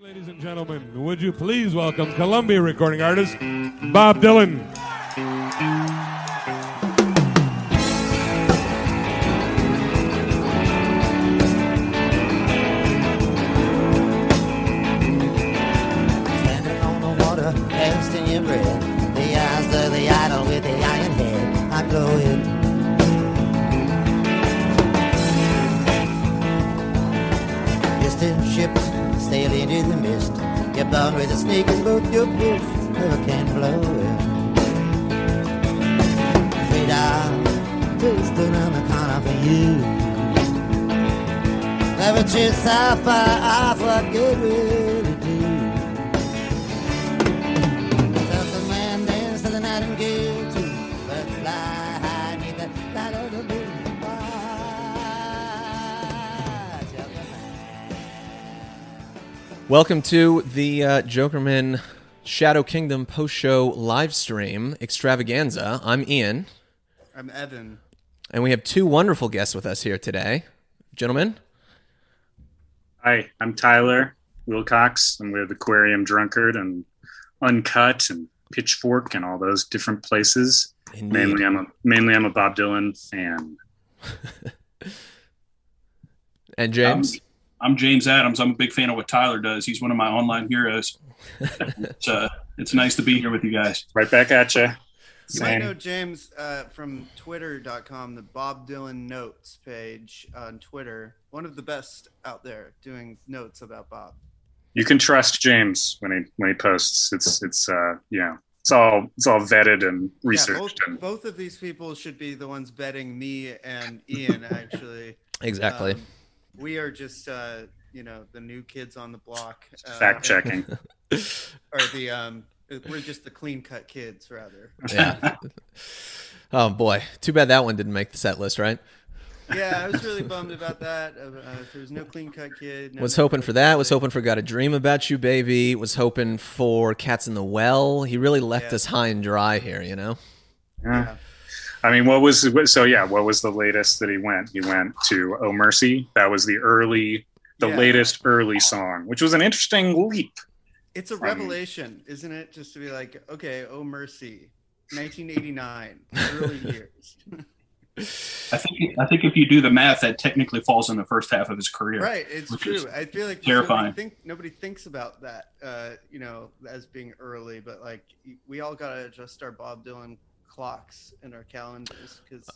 Ladies and gentlemen, would you please welcome Columbia recording artist Bob Dylan? Standing on the water, tasting your breath. The eyes of the idol with the iron head. I glowing. Distant into the mist. You're bound with a snake in both your fists. Hurricane blowing. Afraid I'll just around the corner for you. Never chase so far off what good will it do? Tell the man dance to the nightingale Welcome to the uh, Jokerman Shadow Kingdom post show live stream extravaganza. I'm Ian, I'm Evan. and we have two wonderful guests with us here today. Gentlemen, Hi, I'm Tyler Wilcox. I'm with Aquarium Drunkard and Uncut and Pitchfork and all those different places. Indeed. Mainly, I'm a mainly I'm a Bob Dylan fan. and James. I'm James Adams. I'm a big fan of what Tyler does. He's one of my online heroes. it's, uh, it's nice to be here with you guys. Right back at you. You might know James uh, from Twitter.com, the Bob Dylan Notes page on Twitter. One of the best out there doing notes about Bob. You can trust James when he when he posts. It's it's uh you know it's all it's all vetted and Yeah, researched both, and both of these people should be the ones betting me and Ian, actually. exactly. Um, we are just, uh, you know, the new kids on the block. Uh, fact checking. Or the, um, we're just the clean cut kids, rather. yeah. oh boy, too bad that one didn't make the set list, right? Yeah, I was really bummed about that. Uh, there was no clean cut kid. no Was no hoping for that. kid. Was hoping for "Got a Dream About You, Baby." Was hoping for "Cats in the Well." He really left Yeah. us high and dry here, you know. Yeah. I mean, what was so? Yeah, what was the latest that he went? He went to "Oh Mercy." That was the early, the Yeah. latest early song, which was an interesting leap. It's a from- revelation, isn't it? Just to be like, okay, oh mercy, 1989, early years. I think I think if you do the math, that technically falls in the first half of his career. right, it's true. I feel like terrifying. Nobody, think, nobody thinks about that, uh, you know, as being early. But like, we all gotta adjust our Bob Dylan clocks in our calendars because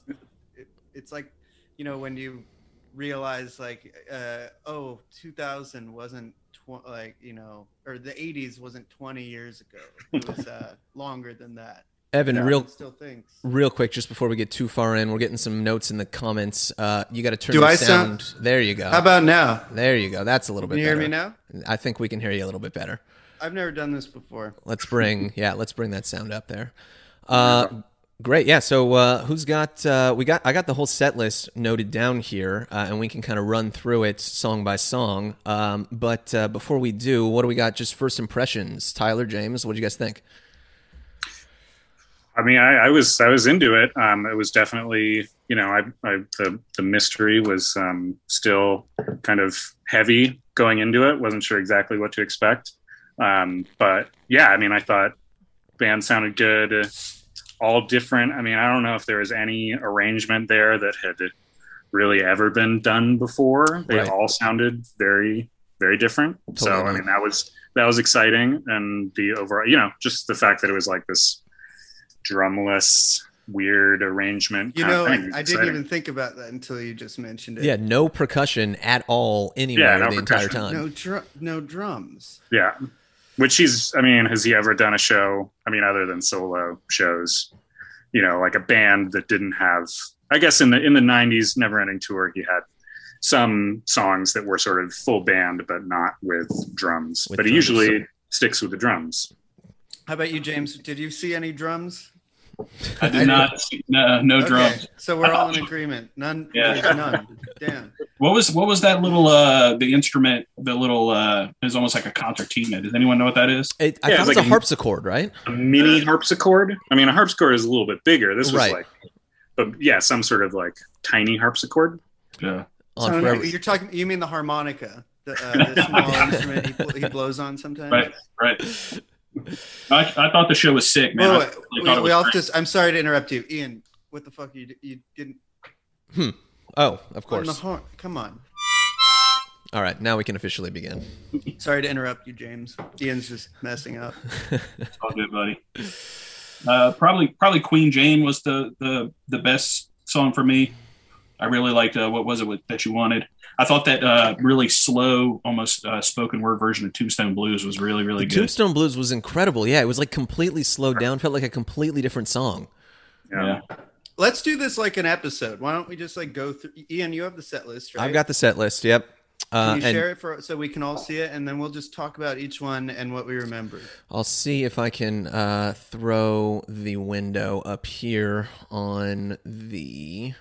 it, it's like, you know, when you realize like, uh, oh, 2000 wasn't tw- like, you know, or the 80s wasn't 20 years ago. It was uh, longer than that. Evan, real still thinks. Real quick, just before we get too far in, we're getting some notes in the comments. Uh, you got to turn Do your I sound. sound- There you go. How about now? there you go. That's a little bit Can you hear better. me now? I think we can hear you a little bit better. I've never done this before. Let's bring yeah, let's bring that sound up there. Uh, great, yeah. So uh, who's got? Uh, we got. I got the whole set list noted down here, uh, and we can kind of run through it song by song. Um, but uh, before we do, what do we got? Just first impressions. Tyler, James, what do you guys think? I mean, I, I was I was into it. Um, it was definitely you know I, I the the mystery was um, still kind of heavy going into it. wasn't sure exactly what to expect. Um, but yeah, I mean, I thought band sounded good. All different. I mean, I don't know if there was any arrangement there that had really ever been done before. They Right. all sounded very very different. so I mean, that was that was exciting, and the overall, you know, just the fact that it was like this drumless, weird arrangement. You know, I, thing. I didn't even think about that until you just mentioned it. Yeah, no percussion at all anywhere Yeah, no the entire time. No drum, no drums. Yeah. Which he's, I mean, has he ever done a show? I mean, other than solo shows, you know, like a band that didn't have, I guess in the, in the nineties never ending tour, he had some songs that were sort of full band, but not with drums, With but he usually sticks with the drums. How about you, James? Did you see any drums? I did not. No, no Okay, drums. So we're all in agreement. None. Yeah. none. Damn. What was what was that little uh the instrument? The little uh is almost like a concertina. Does anyone know what that is? It, I Yeah, thought it's it was like a a- harpsichord, right? A mini harpsichord. I mean, a harpsichord is a little bit bigger. This was Right. like, but yeah, some sort of like tiny harpsichord. Yeah. So, forever- you're talking. You mean the harmonica? the, uh, the small instrument he, bl- he blows on sometimes. Right, right. I, I thought the show was sick, man. Wait, I wait, really we, thought it we was all great. just. I'm sorry to interrupt you, Ian. What the fuck you you didn't Oh, of on the course. horn? Come on. All right, now we can officially begin. Sorry to interrupt you, James. Ian's just messing up. It's all good, buddy. Uh, probably, probably Queen Jane was the the the best song for me. I really liked uh, what was it with, that you wanted. I thought that uh, really slow, almost uh, spoken word version of Tombstone Blues was really, really The good. Tombstone Blues was incredible. Yeah, it was like completely slowed down. Felt like a completely different song. yeah. Let's do this like an episode. Why don't we just like go through? Ian, you have the set list, right? I've got the set list. Yep. Uh, Can you and share it for so we can all see it, and then we'll just talk about each one and what we remember. I'll see if I can uh, throw the window up here on the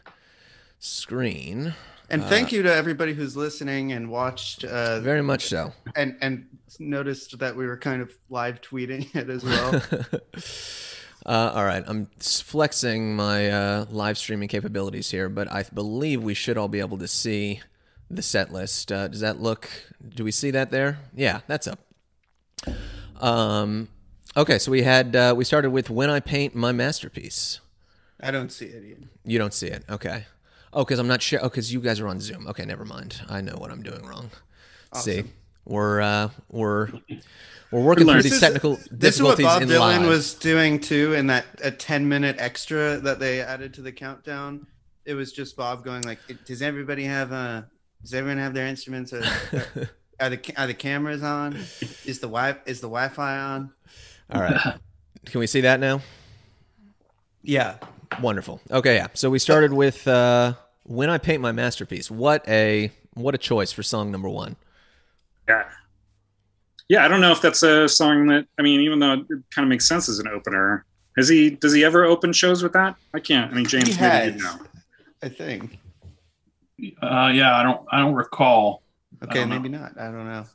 screen. And thank you to everybody who's listening and watched uh, Very much so. and and noticed that we were kind of live tweeting it as well. Uh, all right, I'm flexing my uh, live streaming capabilities here, but I believe we should all be able to see the set list. Uh, does that look? Do we see that there? Yeah, that's up. Um, okay, so we had uh, we started with "When I Paint My Masterpiece." I don't see it, Ian. You don't see it, okay? Oh, because I'm not sure. Oh, because you guys are on Zoom. Okay, never mind. I know what I'm doing wrong. See, we're uh, we're we're working through these This is- technical This is what Bob Dylan live. was doing too, in that a ten minute extra that they added to the countdown. It was just Bob going like, "Does everybody have uh Does everyone have their instruments? Are, are the are the cameras on? Is the wi is the Wi-Fi on? All right. Can we see that now? Yeah, Wonderful. Okay, yeah. So we started with uh, "When I Paint My Masterpiece." What a what a choice for song number one. Yeah. Yeah, I don't know if that's a song that I mean, even though it kind of makes sense as an opener. Has he does he ever open shows with that? I can't. I mean James he maybe has. you'd know. I think. Uh, yeah, I don't, I don't recall. Okay, don't know. maybe not. I don't know.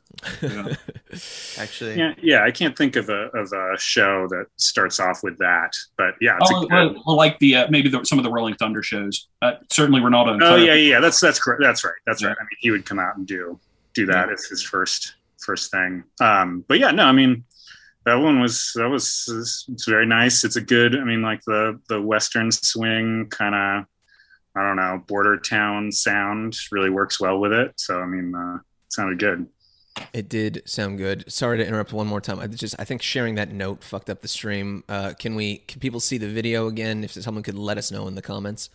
Yeah. Actually, Yeah, yeah, I can't think of a of a show that starts off with that. But yeah, it's Oh, good, well, well, like the uh, maybe the, some of the Rolling Thunder shows. Uh, certainly, Renaldo. And Oh Claire. yeah, yeah, that's that's correct. That's right. That's Yeah. right. I mean, he would come out and do do that as his first first thing. Um, but yeah, no, I mean, that one was that was it's very nice. It's a good. I mean, like the the western swing kind of. I don't know, border town sound really works well with it. So I mean, uh, it sounded good. It did sound good. Sorry to interrupt one more time. I just I think sharing that note fucked up the stream. Uh, can we can people see the video again? If someone could let us know in the comments.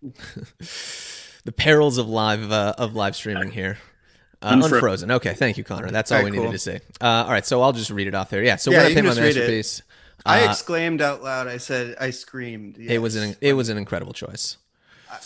the perils of live uh, of live streaming here. Uh, Unfro- unfrozen. Okay, thank you, Connor. That's all All we right, needed to say. Uh, all right, so I'll just read it off there. Yeah. So Yeah, when I paint my masterpiece, I uh, exclaimed out loud. I said, I screamed. it was an it was an incredible choice.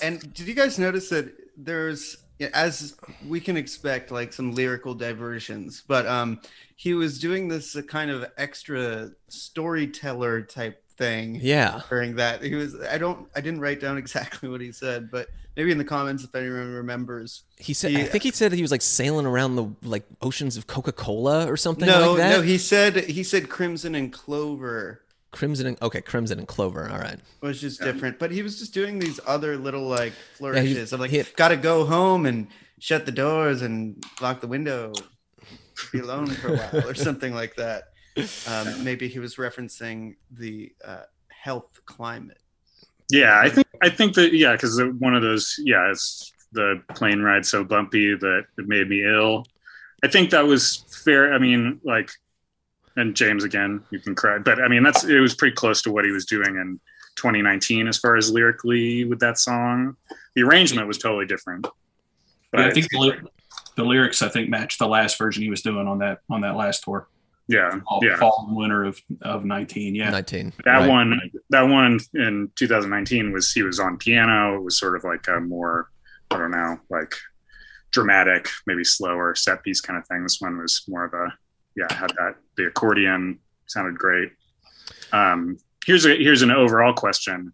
And did you guys notice that there's, as we can expect, like some lyrical diversions, but um, he was doing this uh, kind of extra storyteller type thing Yeah. during that. He was, I don't, I didn't write down exactly what he said, but maybe in the comments if anyone remembers. He said, I think he said he was like sailing around the like oceans of Coca Cola or something no, like that. no, he said he said crimson and clover Crimson and okay, Crimson and Clover. All right. was just different, but he was just doing these other little like he- flourishes of like, he had- gotta go home and shut the doors and lock the window, be alone for a while or something like that. Um, maybe he was referencing the uh, health climate. Yeah, I think I think that yeah, because one of those yeah, it's the plane ride so bumpy that it made me ill. I think that was fair. I mean, like, and James again, you can cry, but I mean that's it was pretty close to what he was doing in 2019 as far as lyrically with that song. The arrangement was totally different. But Yeah, I think the, the lyrics I think matched the last version he was doing on that on that last tour, yeah, fall, yeah. fall and winter of of nineteen. Yeah, 19. That Right. one, that one in 2019 was he was on piano. It was sort of like a more, I don't know, like dramatic, maybe slower set piece kind of thing. This one was more of a, yeah, had that the accordion sounded great. Um, here's a here's an overall question.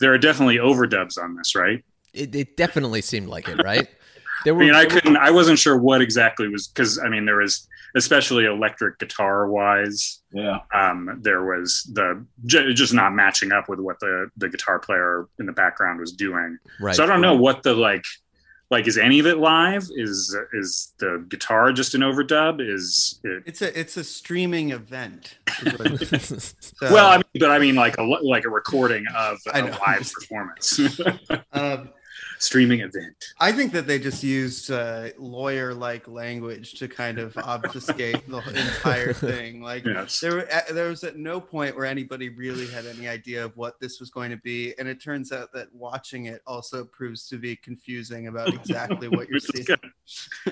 There are definitely overdubs on this, right? It, it definitely seemed like it, right? There were, I mean, I couldn't, I wasn't sure what exactly was because I mean, there was especially electric guitar wise. Yeah. Um, there was the j- just not matching up with what the the guitar player in the background was doing. Right. So I don't know what the like like is any of it live? Is is the guitar just an overdub? Is it It's a it's a streaming event. is what it is. So, well, I mean, but I mean like a like a recording of a live performance, um, streaming event. I think that they just used uh, lawyer-like language to kind of obfuscate the entire thing. Like Yes. there, uh, there was at no point where anybody really had any idea of what this was going to be, and it turns out that watching it also proves to be confusing about exactly what you're Which is seeing.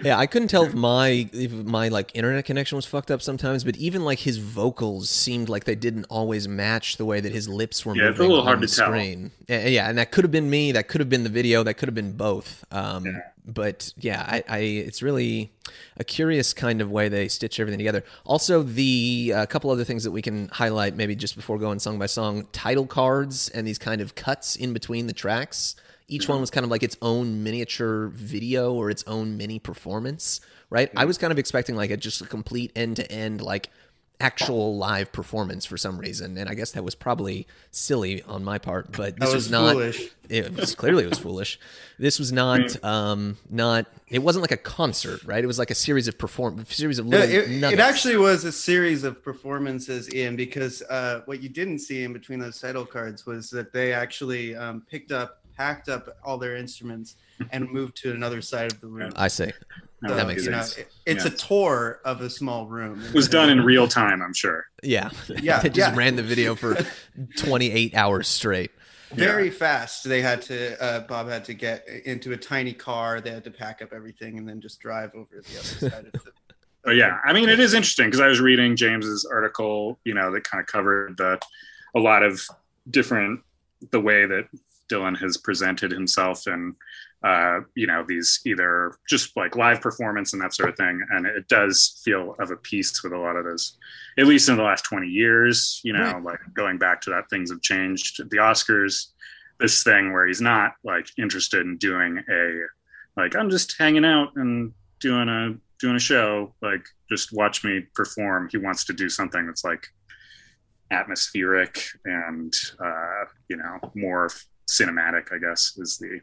Yeah, I couldn't tell if my if my like internet connection was fucked up sometimes, but even like his vocals seemed like they didn't always match the way that his lips were moving. Yeah, it's a little hard to tell. screen. Yeah, yeah, and that could have been me. That could have been the video. That could have been both. Um, Yeah. But yeah, I, I it's really a curious kind of way they stitch everything together. Also, the a couple other things that we can highlight maybe just before going song by song: title cards and these kind of cuts in between the tracks. Each one was kind of like its own miniature video or its own mini performance, right? I was kind of expecting like a just a complete end to end like actual live performance for some reason, and I guess that was probably silly on my part. But this That was, was not. foolish. It was clearly it was foolish. This was not um not. It wasn't like a concert, right? It was like a series of perform series of little. it, it nuggets. actually was a series of performances, Ian, because uh, what you didn't see in between those title cards was that they actually um, picked up, packed up all their instruments and moved to another side of the room. I see. So, that makes you know, sense. it- it's a tour of a small room. It was done in real time, I'm sure. Yeah, Yeah, they just yeah. ran the video for twenty eight hours straight. very fast. They had to. Uh, Bob had to get into a tiny car. They had to pack up everything and then just drive over to the other side of the. But yeah, I mean, it is interesting because I was reading James's article, you know, that kind of covered the a lot of different the way that Dylan has presented himself in, uh, you know these either just like live performance and that sort of thing, and it does feel of a piece with a lot of those, at least in the last twenty years. You know, Right. like going back to that, things have changed. The Oscars, this thing where he's not like interested in doing a like I'm just hanging out and doing a doing a show like just watch me perform he wants to do something that's like atmospheric and uh you know more cinematic i guess is the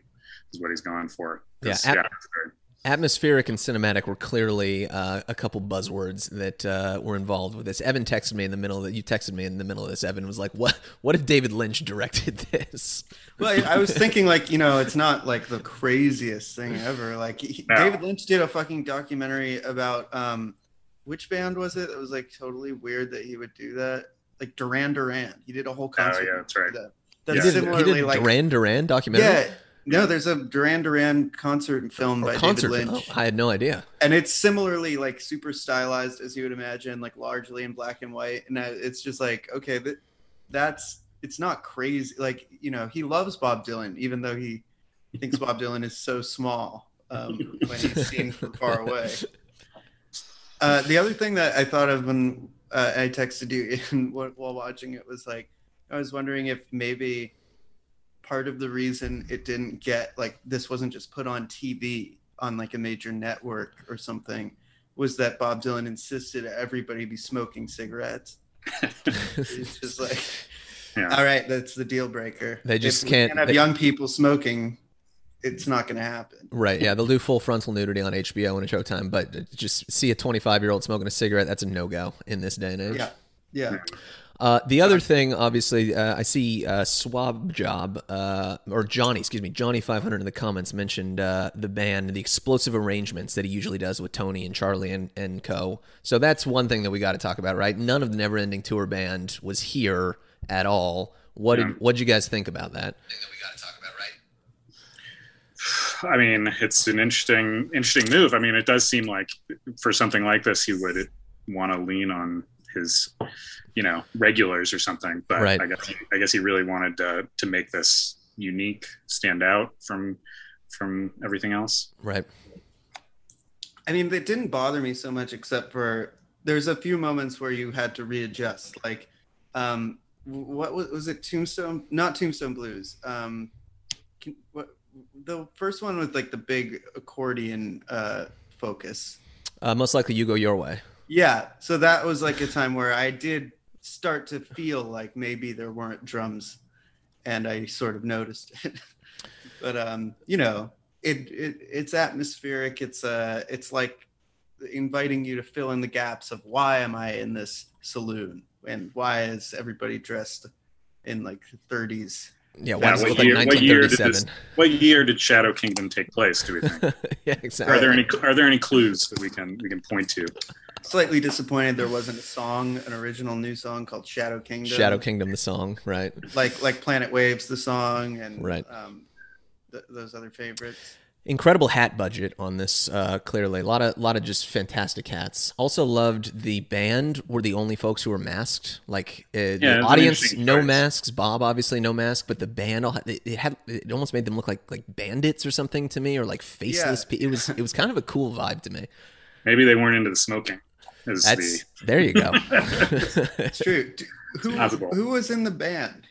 is what he's going for. Yeah, at- it's very- Atmospheric and cinematic were clearly uh, a couple buzzwords that uh, were involved with this. Evan texted me in the middle of the, you texted me in the middle of this. Evan was like, "What? What if David Lynch directed this?" Well, I I was thinking like you know, it's not like the craziest thing ever. Like he, No. David Lynch did a fucking documentary about um, which band was it? It was like totally weird that he would do that. Like Duran Duran, he did a whole concert. Oh, yeah, that's right. That. That's he did, similarly he did like Duran Duran documentary. yeah. No, there's a Duran Duran concert film Or by concert. David Oh, Lynch, I had no idea. and it's similarly like super stylized as you would imagine, like largely in black and white. And uh, it's just like okay, that that's it's not crazy. Like you know, he loves Bob Dylan, even though he thinks Bob Dylan is so small um, when he's seen from far away. Uh, the other thing that I thought of when uh, I texted you in, while watching it was like, I was wondering if maybe part of the reason it didn't get like this wasn't just put on TV on like a major network or something was that Bob Dylan insisted everybody be smoking cigarettes. It's just like, Yeah. all right, that's the deal breaker. They just if we can't- have they- young people smoking. It's not going to happen. Right. Yeah, they'll do full frontal nudity on HBO and a Showtime, but just see a 25 year old smoking a cigarette. That's a no go in this day and age. Yeah, yeah. Uh, the other thing, obviously, uh, I see uh, Swab Job uh, or Johnny, excuse me, Johnny five hundred in the comments mentioned uh, the band, the explosive arrangements that he usually does with Tony and Charlie and, and co. So that's one thing that we got to talk about, right? None of the Never Ending Tour band was here at all. What did what did you guys think about that? I mean, it's an interesting, interesting move. I mean, it does seem like for something like this, he would want to lean on his, you know, regulars or something. But Right. I guess, I guess he really wanted to to make this unique, stand out from from everything else. Right. I mean, it didn't bother me so much, except for there's a few moments where you had to readjust. Like, um, what was, was it? Tombstone? Not Tombstone Blues. Um, can, what the first one with like the big accordion uh, focus? Uh, most likely, you go your way. Yeah so that was like a time where i did start to feel like maybe there weren't drums and i sort of noticed it. But um you know it, it it's atmospheric. It's uh it's like inviting you to fill in the gaps of why am i in this saloon and why is everybody dressed in like 30s Yeah, why Yeah, does it what look like year- what year did this- What year did Shadow Kingdom take place? Do we think? yeah, exactly. Are there any Are there any clues that we can we can point to? slightly disappointed there wasn't a song an original new song called shadow kingdom Shadow Kingdom, the song, right? like like planet waves the song and Right. um th- those other favorites Incredible hat budget on this. Uh, clearly, a lot of lot of just fantastic hats. Also loved the band were the only folks who were masked. Like uh, it's the audience, no choice. masks. Bob obviously no mask, but the band all had, it, it had it almost made them look like like bandits or something to me, or like faceless. Yeah. pe- It was it was kind of a cool vibe to me. Maybe they weren't into the smoking. That's the there you go. it's true who, who was in the band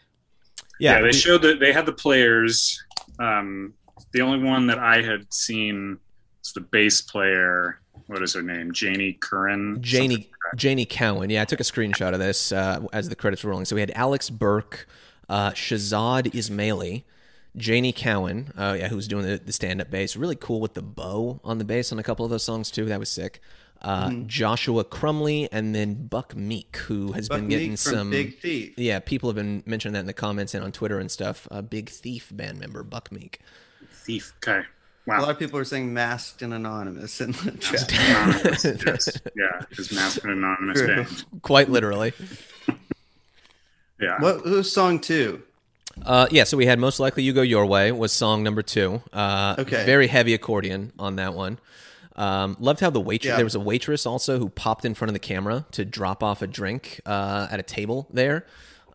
yeah, they we- showed that they had the players. Um, the only one that I had seen was the bass player. What is her name? Janie Curran. Janie Janie Cowan. Yeah, I took a screenshot of this uh, as the credits were rolling. So we had Alex Burke, uh, Shahzad Ismaily, Janie Cowan, uh, yeah, who was doing the, the stand up bass. Really cool with the bow on the bass on a couple of those songs too. That was sick. Uh, Joshua Crumley and then Buck Meek, who has Buck been getting Meek from some Big Thief. Yeah, people have been mentioning that in the comments and on Twitter and stuff. A big thief band member, Buck Meek. Thief. Okay. Wow. A lot of people are saying masked and anonymous in the chat. Anonymous, yes. Yeah, his masked and anonymous True. band. Quite literally. Yeah. What who's song two? Uh, yeah, so we had most likely you go your way was song number two. Uh, Okay. very heavy accordion on that one. Um, loved how the waitress. Yeah. There was a waitress also who popped in front of the camera to drop off a drink uh, at a table there.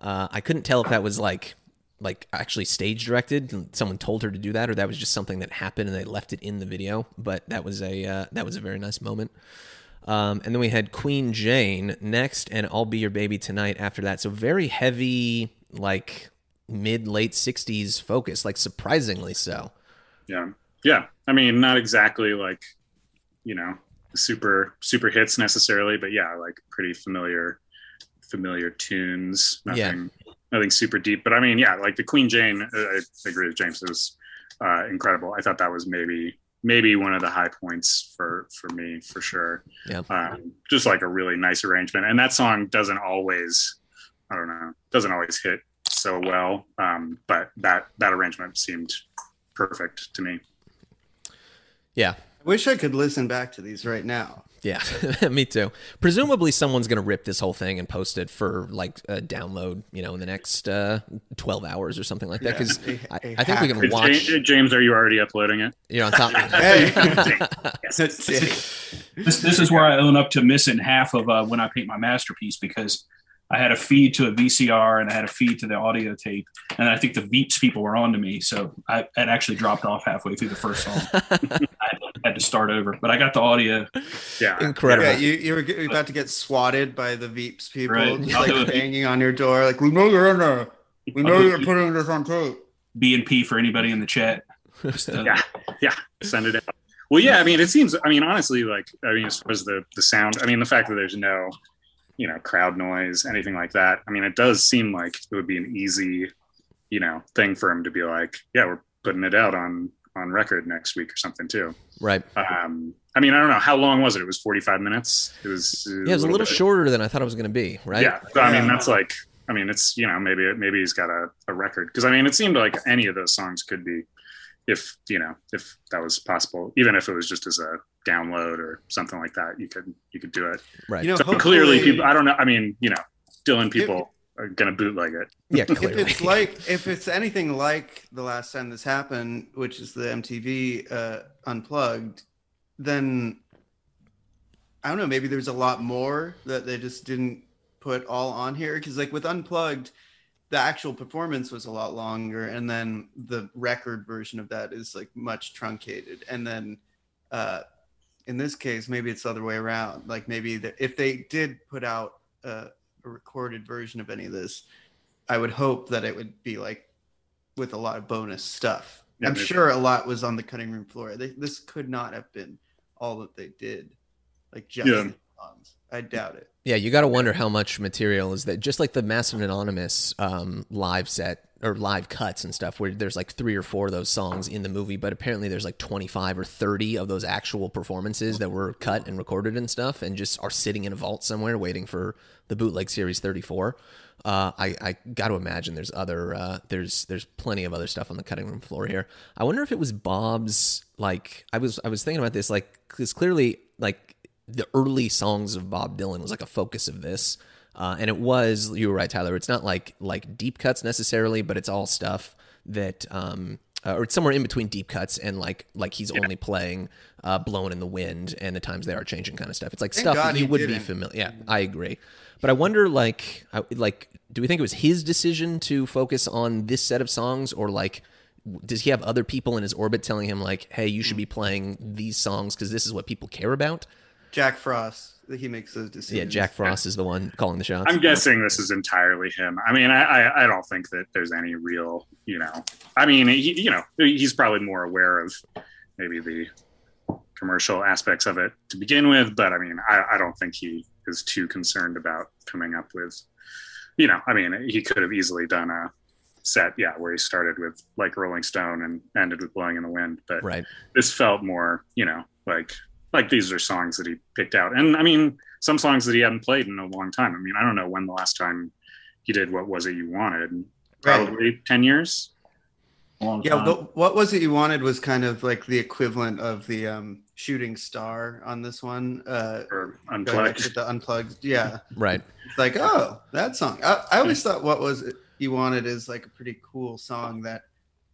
Uh, I couldn't tell if that was like like actually stage directed. Someone told her to do that, or that was just something that happened and they left it in the video. But that was a uh, that was a very nice moment. Um, and then we had Queen Jane next, and I'll Be Your Baby Tonight after that. So very heavy, like mid late 60s focus, like surprisingly so. Yeah. Yeah. I mean, not exactly like, you know, super super hits necessarily, but yeah, like pretty familiar familiar tunes. Yeah. Nothing nothing super deep. But I mean, yeah, like the Queen Jane, uh, I agree with James. It was uh, incredible. I thought that was maybe maybe one of the high points for for me for sure. Yeah. Um, just like a really nice arrangement. And that song doesn't always I don't know, doesn't always hit so well. Um, but that that arrangement seemed perfect to me. Yeah. I wish I could listen back to these right now. Yeah, me too. Presumably, someone's going to rip this whole thing and post it for like a download, you know, in the next uh, 12 hours or something like that. Yeah, Because I, think we can watch. James, are you already uploading it? You're on top. Hey. This, this is where I own up to missing half of uh, when I paint my masterpiece because I had a feed to a VCR and I had a feed to the audio tape, and I think the Veeps people were on to me, so I had actually dropped off halfway through the first song. I had to start over, but I got the audio. Yeah. Incredible. Yeah, you, you were g- about to get swatted by the Veeps people, Right. just I'll do like banging on your door, like we know you're in there. We know you're putting this on tape. B and P for anybody in the chat. Just, uh, Yeah. Yeah. Send it out. Well, yeah. I mean, it seems. I mean, honestly, like, I mean, as far as the the sound, I mean, the fact that there's no, you know, crowd noise, anything like that. I mean, it does seem like it would be an easy, you know, thing for him to be like, yeah, we're putting it out on on record next week or something too. right. Um, I mean, I don't know how long was it. It was 45 minutes. It was. Yeah, it was a little bit- shorter than I thought it was going to be, right? Yeah, so, I mean that's like I mean it's you know maybe maybe he's got a, a record because I mean it seemed like any of those songs could be if you know if that was possible even if it was just as a download or something like that you could you could do it. Right. You know, So clearly people I don't know I mean you know Dylan people are gonna bootleg it. yeah, if it's like if it's anything like the last time this happened, which is the MTV uh, unplugged, then I don't know. Maybe there's a lot more that they just didn't put all on here because, like with unplugged, the actual performance was a lot longer, and then the record version of that is like much truncated, and then. Uh, in this case, maybe it's the other way around. Like maybe the, if they did put out a, a recorded version of any of this, I would hope that it would be like with a lot of bonus stuff. Yeah, I'm maybe. sure a lot was on the cutting room floor. They, this could not have been all that they did. Like just Yeah. songs. I doubt it. Yeah, you got to wonder how much material is that. Just like the Masked and Anonymous um, live set or live cuts and stuff, where there's like three or four of those songs in the movie, but apparently there's like 25 or 30 of those actual performances that were cut and recorded and stuff, and just are sitting in a vault somewhere waiting for the bootleg series 34. Uh, I, I got to imagine there's other uh, there's there's plenty of other stuff on the cutting room floor here. I wonder if it was Bob's like I was I was thinking about this like because clearly like the early songs of Bob Dylan was like a focus of this. Uh, and it was you were right, Tyler. It's not like like deep cuts necessarily, but it's all stuff that um, uh, or it's somewhere in between deep cuts and like like he's only playing uh, "Blowing in the Wind" and the times they are changing kind of stuff. It's like Thank stuff God that you would be didn't. familiar. Yeah, I agree. But I wonder, like, I- like, do we think it was his decision to focus on this set of songs, or like, does he have other people in his orbit telling him like, "Hey, you should be playing these songs because this is what people care about"? Jack Frost. He makes those decisions. Yeah, Jack Frost is the one calling the shots. I'm guessing this is entirely him. I mean, I, I, I don't think that there's any real, you know, I mean, he, you know, he's probably more aware of maybe the commercial aspects of it to begin with, but I mean, I, I don't think he is too concerned about coming up with, you know, I mean, he could have easily done a set, yeah, where he started with like Rolling Stone and ended with Blowing in the Wind, but right. this felt more, you know, like like these are songs that he picked out. And I mean, some songs that he hadn't played in a long time. I mean, I don't know when the last time he did what was it you wanted? Probably 10 years. Long Yeah, time. but what was it you wanted was kind of like the equivalent of the um, shooting star on this one. Uh, Or going back unplugged. to the unplugged. Yeah, Right. it's like oh, that song. I, I always thought what was it you wanted is like a pretty cool song that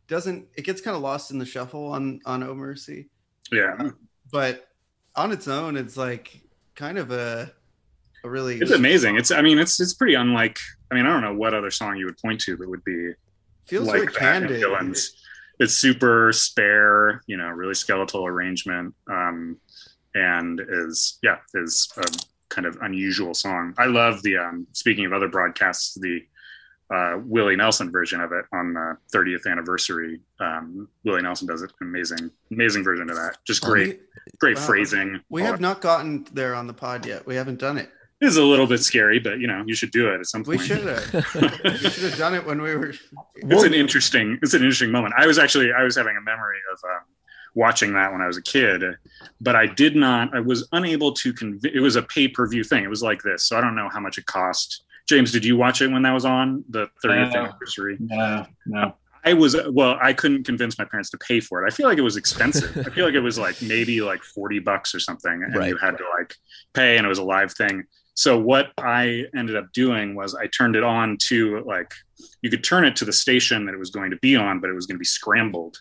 doesn't. It gets kind of lost in the shuffle on on Oh Mercy, Yeah. but on its own, it's like kind of a a really. It's amazing. It's I mean, it's it's pretty unlike I mean, I don't know what other song you would point to that would be feels like that candid. Dylan's. It's super spare, you know, really skeletal arrangement, um, and is yeah is a kind of unusual song. I love the um, speaking of other broadcasts, the uh, Willie Nelson version of it on the 30th anniversary. Um, Willie Nelson does it amazing, amazing version of that. Just great, great wow. phrasing. We have that. not gotten there on the pod yet. We haven't done it. It is a little bit scary, but you know, you should do it at some We point. should have. we should have done it when we were. it's an interesting it's an interesting moment i was actually i was having a memory of um, watching that when i was a kid but i did not i was unable to conv- it was a pay-per-view thing it was like this so i don't know how much it cost james did you watch it when that was on? The 30th Uh, anniversary? no, no. i was well i couldn't convince my parents to pay for it. I feel like it was expensive. I feel like it was like maybe like 40 bucks or something and Right. you had to like pay and it was a live thing. So what i ended up doing was i turned it on to like you could turn it to the station that it was going to be on but it was going to be scrambled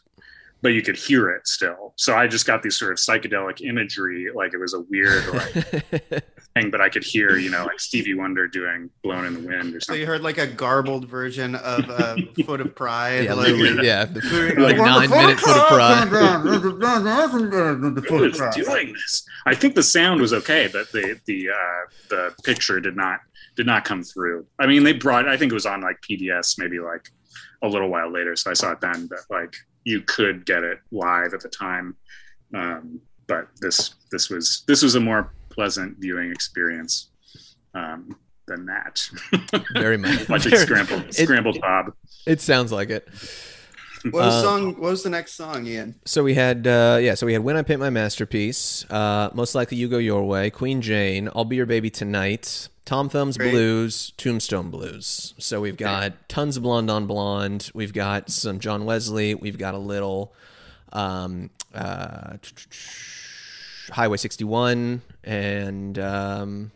but you could hear it still so i just got these sort of psychedelic imagery like it was a weird like thing but i could hear you know like stevie wonder doing blown in the wind or something. So you heard like a garbled version of uh, "Foot of Pride." yeah, like, literally, yeah. The, Like, like nine minute foot of pride. Who is doing this? I think the sound was okay, but the the uh, the picture did not did not come through. I mean, they brought. I think it was on like PDS, maybe like a little while later, so I saw it then. But like, you could get it live at the time. Um, but this this was this was a more pleasant viewing experience um, than that. Very much. Watching Very- scrambled it- scrambled Bob. It sounds like it. What was Uh, song? What was the next song, Ian? So we had, uh, yeah. So we had "When I Paint My Masterpiece," uh, "Most Likely You Go Your Way," "Queen Jane," "I'll Be Your Baby Tonight," "Tom Thumb's Great. Blues," "Tombstone Blues." So we've got tons of blonde on blonde. We've got some John Wesley. We've got a little um, uh, Highway 61, and um,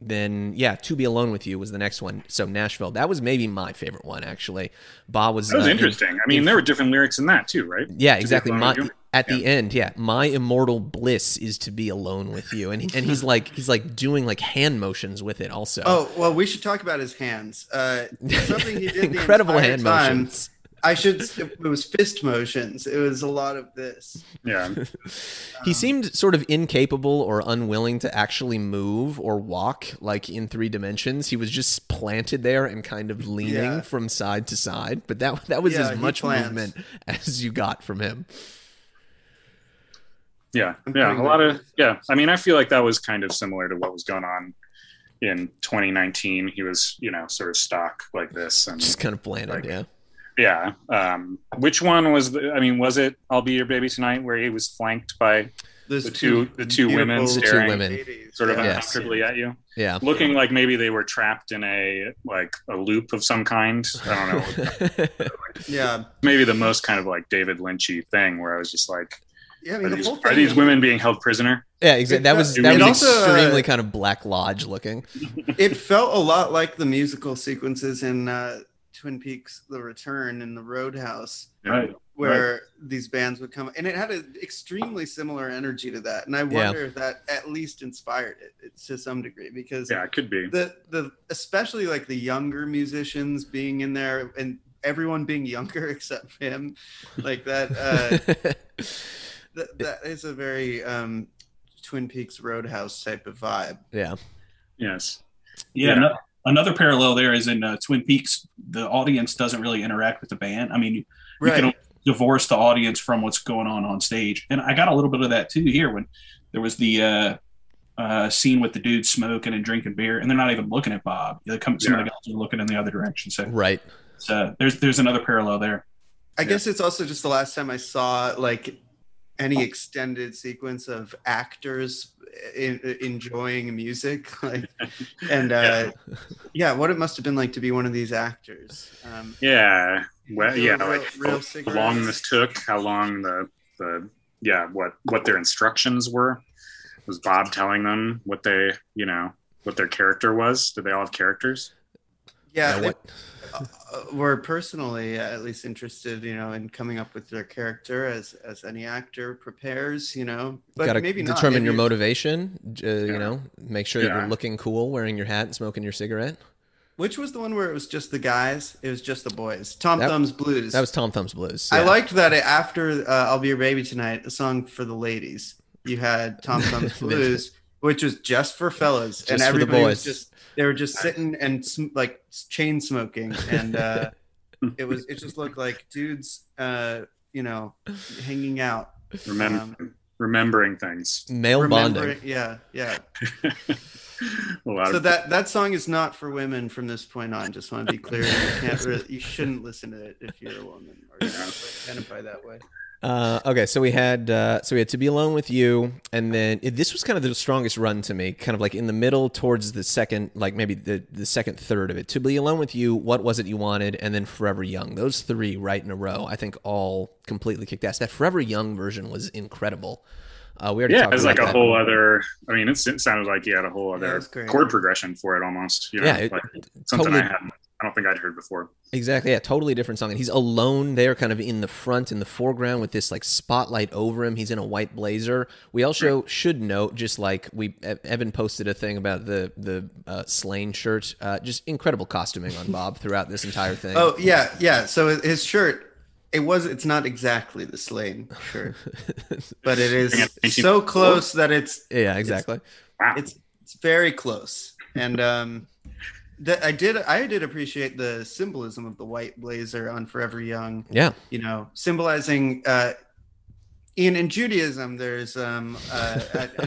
then yeah, "To Be Alone with You" was the next one. So Nashville. That was maybe my favorite one actually. Bob was That was uh, in- interesting. I mean, in- there were different lyrics in that too, right? yeah, To exactly. My, with you? at the end, yeah, my immortal bliss is to be alone with you, and and he's like he's like doing like hand motions with it also. Oh well, we should talk about his hands. Uh, something he did incredible entire hand time- motions. I should. It was fist motions. It was a lot of this. Yeah. He seemed sort of incapable or unwilling to actually move or walk like in three dimensions. He was just planted there and kind of leaning Yeah. from side to side. But that that was Yeah, as much movement as you got from him. Yeah, yeah, a lot of yeah. I mean, I feel like that was kind of similar to what was going on in 2019. He was, you know, sort of stock like this, and Just kind of bland, Like- yeah. yeah. Um, which one was? The, I mean, was it "I'll Be Your Baby Tonight" where he was flanked by Those the two- the two women beautiful The two women. sort of Yeah. Yes. uncomfortably at you, Yeah. looking like maybe they were trapped in a like a loop of some kind. I don't know. Yeah, maybe the most kind of like David Lynchy thing where I was just like, yeah. I are the these, whole are these women being held prisoner? yeah, exactly. That was It that was also, uh, extremely kind of Black Lodge looking. It felt a lot like the musical sequences in uh, Twin Peaks: The Return in the Roadhouse. Right. where these bands would come and it had an extremely similar energy to that and i Yeah. wonder if that at least inspired it it's to some degree because Yeah, it could be. the the especially like the younger musicians being in there and everyone being younger except him like that uh that, that is a very um twin peaks roadhouse type of vibe yeah. Yes. Yeah. Yeah. ano- another parallel there is in uh, Twin Peaks. The audience doesn't really interact with the band. I mean, you, you can divorce the audience from what's going on on stage, and I got a little bit of that too here when there was the uh, uh, scene with the dude smoking and drinking beer, and they're not even looking at Bob. They come, some of the guys are looking in the other direction. So Right. it's, uh, there's there's another parallel there. I guess it's also just the last time I saw like any extended sequence of actors in, enjoying music, like, and uh, yeah, what it must have been like to be one of these actors. Um, Yeah. Well, yeah, real- like real how long this took, how long the the yeah, what what their instructions were. Was Bob telling them what they, you know, what their character was? Did they all have characters? Yeah, Now they what uh, were personally at least interested, you know, in coming up with their character as as any actor prepares, you know, but got to maybe not. determine your Maybe- motivation. Uh, You know, make sure that Yeah. you're looking cool, wearing your hat and smoking your cigarette. Which was the one where it was just the guys? It was just the boys. Tom That- Thumb's Blues. That was Tom Thumb's Blues. I liked that after uh, "I'll Be Your Baby Tonight," a song for the ladies. You had Tom Thumb's Blues, which was just for fellas, Just and for the everybody was just they were just sitting and sm- like chain smoking, and uh, it was it just looked like dudes, uh, you know, hanging out. Remember Um, remembering things. male remembering- bonding. Yeah, yeah. So of that that song is not for women from this point on. Just want to be clear. You can't really, you shouldn't listen to it if you're a woman or you identify that way. Uh, okay, so we had uh, so we had to be alone with you, and then it, this was kind of the strongest run to me, kind of like in the middle towards the second, like maybe the the second third of it. To be alone with you, what was it you wanted, and then Forever Young. Those three right in a row, I think, all completely kicked ass. That Forever Young version was incredible. Uh, we already yeah, talked it's like a that. whole other. I mean, it sounded like he had a whole other it's great. chord progression for it, almost. You know, Yeah, it- like something totally- I hadn't. I don't think I'd heard before. Exactly. Yeah, totally different song. And he's alone there, kind of in the front, in the foreground, with this like spotlight over him. He's in a white blazer. We also should note, just like we Evan posted a thing about the the uh, Slane shirt. Uh, just incredible costuming on Bob throughout this entire thing. Oh yeah, yeah. So his shirt, it was. It's not exactly the Slane shirt, but it is so close that it's yeah, exactly. Wow. it's it's very close. And um, that I did I did appreciate the symbolism of the white blazer on Forever Young. Yeah, You know, symbolizing. Uh, in in Judaism, there's um, uh, I,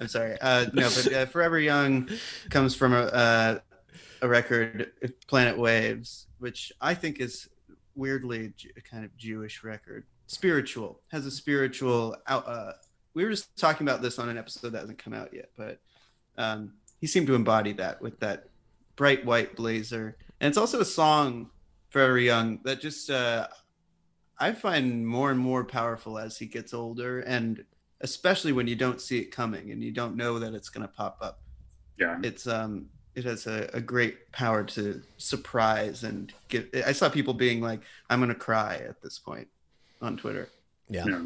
am sorry, uh, no, but uh, Forever Young comes from a uh, a record, Planet Waves, which I think is weirdly a kind of Jewish record, spiritual, has a spiritual out. Uh, we were just talking about this on an episode that hasn't come out yet, but um, he seemed to embody that with that bright white blazer, and it's also a song Forever Young that just uh, I find more and more powerful as he gets older, and especially when you don't see it coming and you don't know that it's going to pop up. Yeah. It's um, it has a, a great power to surprise and get. I saw people being like, "I'm going to cry" at this point on Twitter. yeah, Yeah.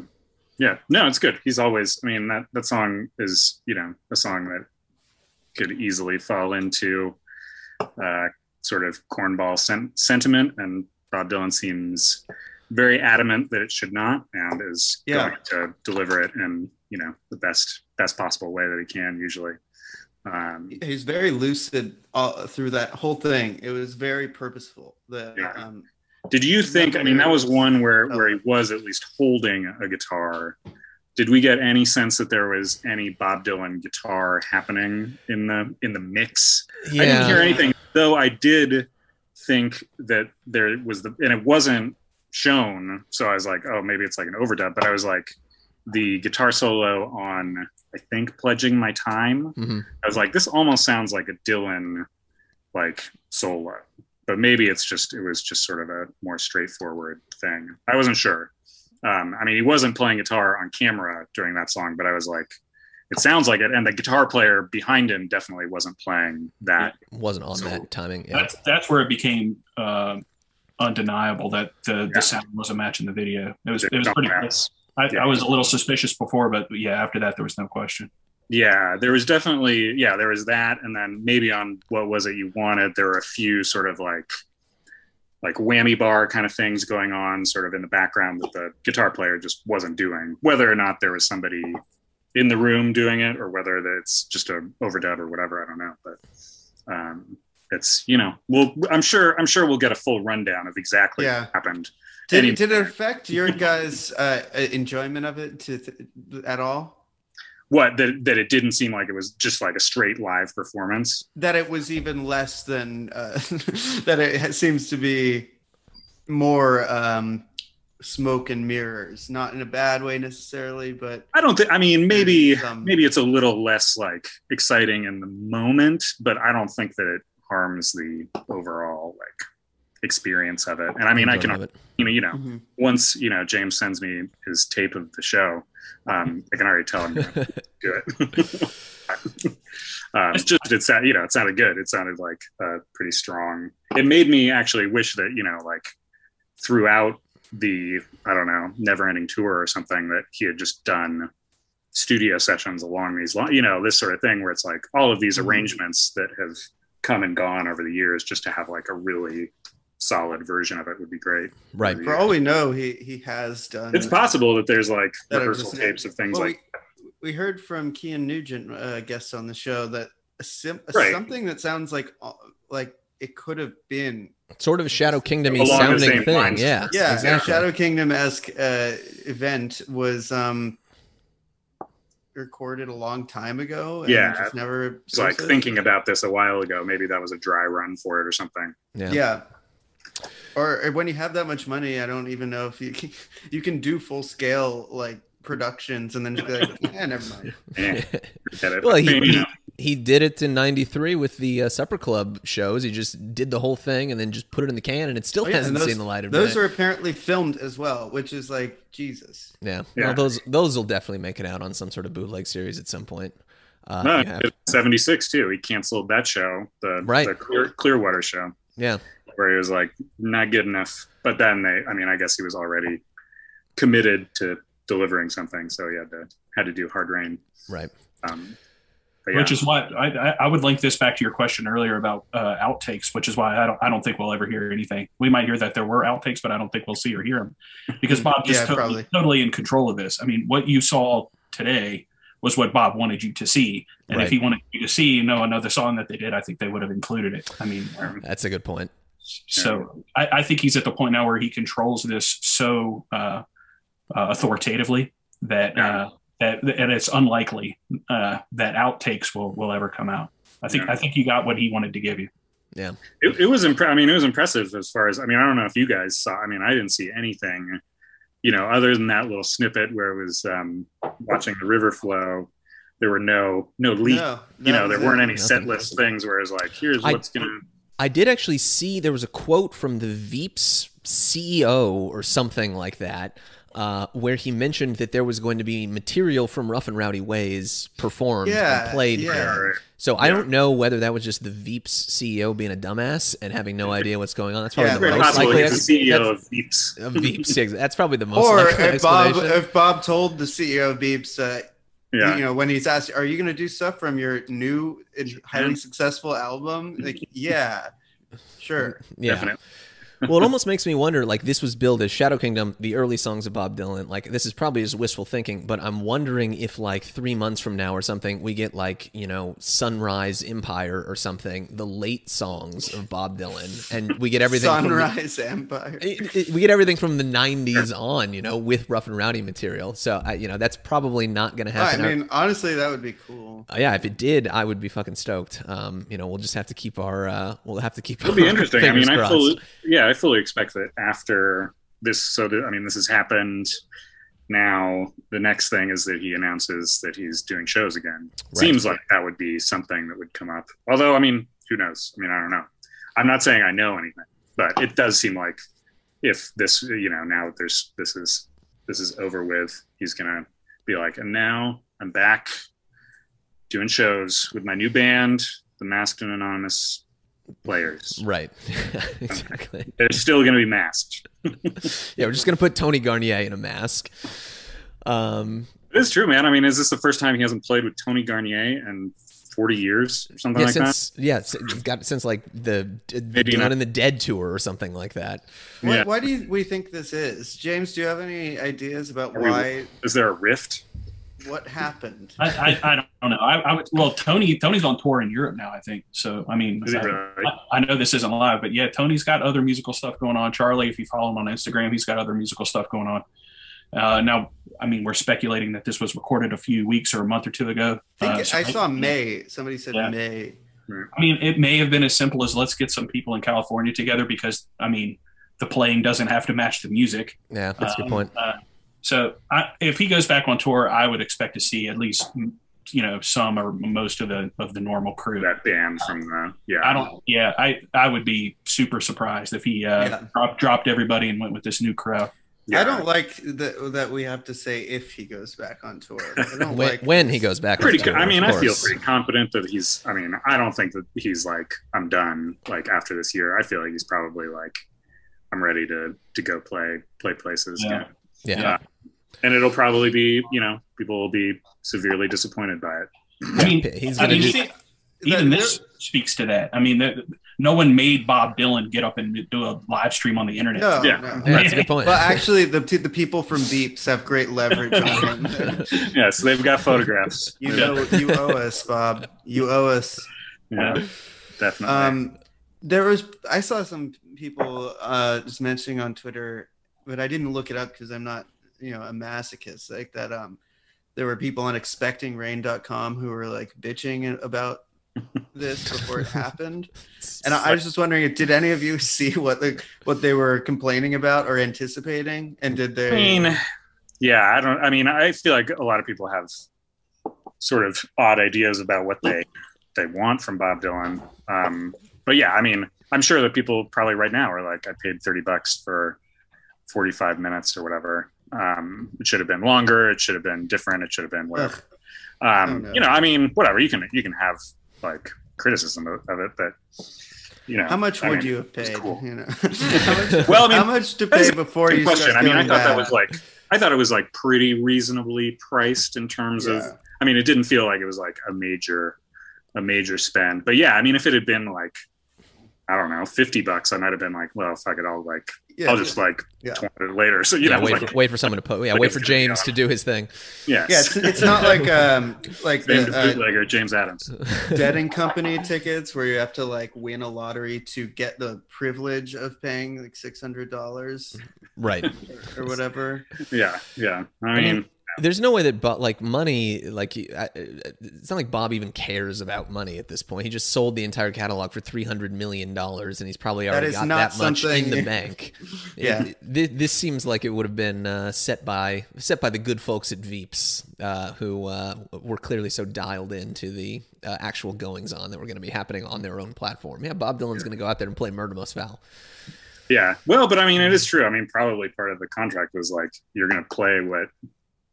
Yeah. No, it's good. He's always, I mean, that, that song is, you know, a song that could easily fall into uh, sort of cornball sen- sentiment. And Bob Dylan seems very adamant that it should not and is Yeah. going to deliver it in, you know, the best, best possible way that he can usually. Um, He's very lucid all, through that whole thing. It was very purposeful. The Yeah. um, Did you think? I mean, that was one where Oh. where he was at least holding a guitar did we get any sense that there was any Bob Dylan guitar happening in the in the mix? I didn't hear anything, though. I did think that there was the, and it wasn't shown. So I was like, oh, maybe it's like an overdub. But I was like, the guitar solo on, I think, "Pledging My Time." Mhm. I was like, this almost sounds like a Dylan like solo, but maybe it's just it was just sort of a more straightforward thing. I wasn't sure. Um, I mean, he wasn't playing guitar on camera during that song, but I was like, it sounds like it. And the guitar player behind him definitely wasn't playing that. Wasn't on So- that timing. Yeah. That's that's where it became uh, undeniable that the, Yeah. the sound wasn't matching the video. It was The it was pretty. dumbass. I, Yeah. I was a little suspicious before, but yeah, after that there was no question. Yeah, there was definitely yeah, there was that, and then maybe on what was it you wanted, there were a few sort of like like whammy bar kind of things going on sort of in the background that the guitar player just wasn't doing. Whether or not there was somebody in the room doing it, or whether it's just a overdub or whatever, I don't know. But um, it's you know, we'll I'm sure I'm sure we'll get a full rundown of exactly Yeah. what happened. Did, Any- did it affect your guys' uh, enjoyment of it to, at all? What that that it didn't seem like it was just like a straight live performance. That it was even less than uh, that. It seems to be more um, smoke and mirrors, not in a bad way necessarily, but I don't think. I mean, maybe some- maybe it's a little less like exciting in the moment, but I don't think that it harms the overall like experience of it. And I mean, I can Enjoyment of it. you know you know Mhm. once you know James sends me his tape of the show, um, I can already tell him to do it. um, it's just it sounded you know it sounded good. It sounded like uh, pretty strong. It made me actually wish that you know like throughout the I don't know never ending tour or something that he had just done studio sessions along these lines, you know, this sort of thing where it's like all of these Mhm. arrangements that have come and gone over the years just to have like a really solid version of it would be great. Right. for all we know, he he has done. It's possible that there's like That rehearsal just- tapes of things Well, like we, we heard from Kian Nugent, uh, guest on the show, that a sim- Right. something that sounds like uh, like it could have been Sort of a Shadow Kingdom sounding thing. lines. Yeah. yeah Exactly. Shadow Kingdom esque uh, event was um recorded a long time ago. And Yeah. just never it's like surfaced. thinking about this a while ago. Maybe that was a dry run for it or something. Yeah. Yeah. Or, or when you have that much money, I don't even know if you can, you can do full scale like productions and then just be like, yeah, never mind. Forget it. Well, he, he, he did it in 93 with the uh, Supper Club shows. He just did the whole thing and then just put it in the can, and it still Oh, yeah, hasn't those- seen the light of Those day. Those are apparently filmed as well, which is like Jesus. yeah. Yeah. Well, those those will definitely make it out on some sort of bootleg series at some point. Uh, no, you have- it's 76 too. He canceled that show, the, Right. the Clear, Clearwater show. yeah. Where he was like not good enough. But then they, I mean, I guess he was already committed to delivering something, so he had to had to do Hard Rain. Right. Um, yeah. Which is why I, I, I would link this back to your question earlier about uh, outtakes, which is why I don't I don't think we'll ever hear anything. We might hear that there were outtakes, but I don't think we'll see or hear them because Bob just Yeah, totally, probably. totally in control of this. I mean, what you saw today was what Bob wanted you to see, and Right. if he wanted you to see, you know, another song that they did, I think they would have included it. I mean, um, That's a good point. So I, I think he's at the point now where he controls this so uh, uh, authoritatively that uh, that and it's unlikely uh, that outtakes will will ever come out. I think Yeah. I think he got what he wanted to give you. Yeah, it, it was impre- I mean, it was impressive as far as I mean, I don't know if you guys saw. I mean, I didn't see anything, you know, other than that little snippet where it was um, watching the river flow. There were no no leak. No, you know, there weren't it. any set Nothing. list things where it's like, here's I- what's gonna. I did actually see there was a quote from the Veeps CEO or something like that, uh, where he mentioned that there was going to be material from Rough and Rowdy Ways performed Yeah, and played yeah. here. So I don't know whether that was just the Veeps CEO being a dumbass and having no idea what's going on. That's probably Yeah, the most likely. the CEO of Veeps. of Veeps. yeah, That's probably the most Or if Bob, if Bob told the CEO of Veeps, uh, Yeah, you know, when he's asked, "Are you going to do stuff from your new and highly successful album?" Like, yeah, sure. yeah. definitely. Well, it almost makes me wonder. Like this was billed as Shadow Kingdom, the early songs of Bob Dylan. Like this is probably just wishful thinking, but I'm wondering if like three months from now or something, we get like you know Sunrise Empire or something, the late songs of Bob Dylan, and we get everything. from the- Sunrise Empire. it- it- we get everything from the 90s on, you know, with rough and rowdy material. So, I, you know, that's probably not going to happen. I happen. mean, honestly, that would be cool. Uh, yeah, if it did, I would be fucking stoked. Um, you know, we'll just have to keep our, uh, we'll have to keep. It'll be interesting. I mean, I crossed. fully, yeah, I fully expect that after this. So, that, I mean, this has happened. Now, the next thing is that he announces that he's doing shows again. Right. Seems like that would be something that would come up. Although, I mean, who knows? I mean, I don't know. I'm not saying I know anything, but it does seem like if this, you know, now that there's this is this is over with, he's gonna be like, and now I'm back doing shows with my new band, the Masked and Anonymous Players. Right. exactly. They're still going to be masked. Yeah, we're just going to put Tony Garnier in a mask. Um, It is true, man. I mean, is this the first time he hasn't played with Tony Garnier in 40 years or something yeah, like since, yeah, s- it's got since like the, the Maybe Not not. in the Dead tour or something like that. Why, Yeah. why do you, we think this is? James, do you have any ideas about Are we- why? that? Is there a rift? What happened? I, I, I don't know. I, I would, well, Tony Tony's on tour in Europe now, I think. So I mean, I, really? I- I know this isn't live, but yeah, Tony's got other musical stuff going on. Charlie, if you follow him on Instagram, he's got other musical stuff going on. Uh, now, I mean, we're speculating that this was recorded a few weeks or a month or two ago. I, think Uh, so I saw May. Somebody said Yeah. May. I mean, it may have been as simple as let's get some people in California together because, I mean, the playing doesn't have to match the music. Yeah, that's a good Um, point. Uh, so I, if he goes back on tour, I would expect to see at least you know some or most of the of the normal crew. That band from the, yeah. I don't. Yeah, I I would be super surprised if he uh, Yeah. dropped dropped everybody and went with this new crowd. Yeah. I don't like that that we have to say if he goes back on tour. I don't When, like when he goes back, on Pretty tour, good. I mean, I feel pretty confident that he's, I mean, I don't think that he's like, I'm done like after this year. I feel like he's probably like, I'm ready to, to go play, play places. Yeah. again. Yeah. Yeah. And it'll probably be, you know, people will be severely disappointed by it. I mean, He's I gonna mean, do- see, even this speaks to that. I mean, that, no one made Bob Dylan get up and do a live stream on the internet. No, Yeah. no. That's a good point. Well, actually, the the people from Veeps have great leverage on him. Yeah. So they've got photographs. You know, you owe us, Bob. You owe us. Yeah. Definitely. Um, there was I saw some people uh, just mentioning on Twitter, but I didn't look it up because I'm not, you know, a masochist. Like that, um, there were people on expectingrain.com who were like bitching about this before it happened, and I, I was just wondering, did any of you see what the what they were complaining about or anticipating, and did they? I mean, yeah, I don't. I mean, I feel like a lot of people have sort of odd ideas about what they they want from Bob Dylan. Um, but yeah, I mean, I'm sure that people probably right now are like, I paid thirty bucks for 45 minutes or whatever. Um, it should have been longer. It should have been different. It should have been whatever. Um, no. You know, I mean, whatever. You can you can have like criticism of, of it, but you know, how much I would mean, you have paid? cool. You know, how much, Well, I mean, how much to pay before you question. I mean, I thought that was like, I thought it was like pretty reasonably priced in terms of. I mean, it didn't feel like it was like a major, a major spend. But yeah, I mean, if it had been like, I don't know, fifty bucks, I might have been like, well, fuck it, I'll like, Yeah, I'll just like Yeah. it later. So you yeah, know, wait like, for wait for someone to put. Yeah, like wait for. James to do his thing. yes, Yeah, it's, it's not like um like Famed the uh, bootlegger James Adams. Dead and Company tickets where you have to like win a lottery to get the privilege of paying like six hundred dollars Right. or whatever. Yeah, yeah. I I mean, mean, There's no way that, but like money, like it's not like Bob even cares about money at this point. He just sold the entire catalog for three hundred million dollars, and he's probably already is got not that much in the bank. Yeah. It- this, this seems like it would have been uh, set by set by the good folks at Veeps, uh, who uh, were clearly so dialed into the uh, actual goings on that were going to be happening on their own platform. Yeah, Bob Dylan's going to go out there and play Murder Most Foul. yeah. Well, but I mean, it is true. I mean, probably part of the contract was like, you're going to play what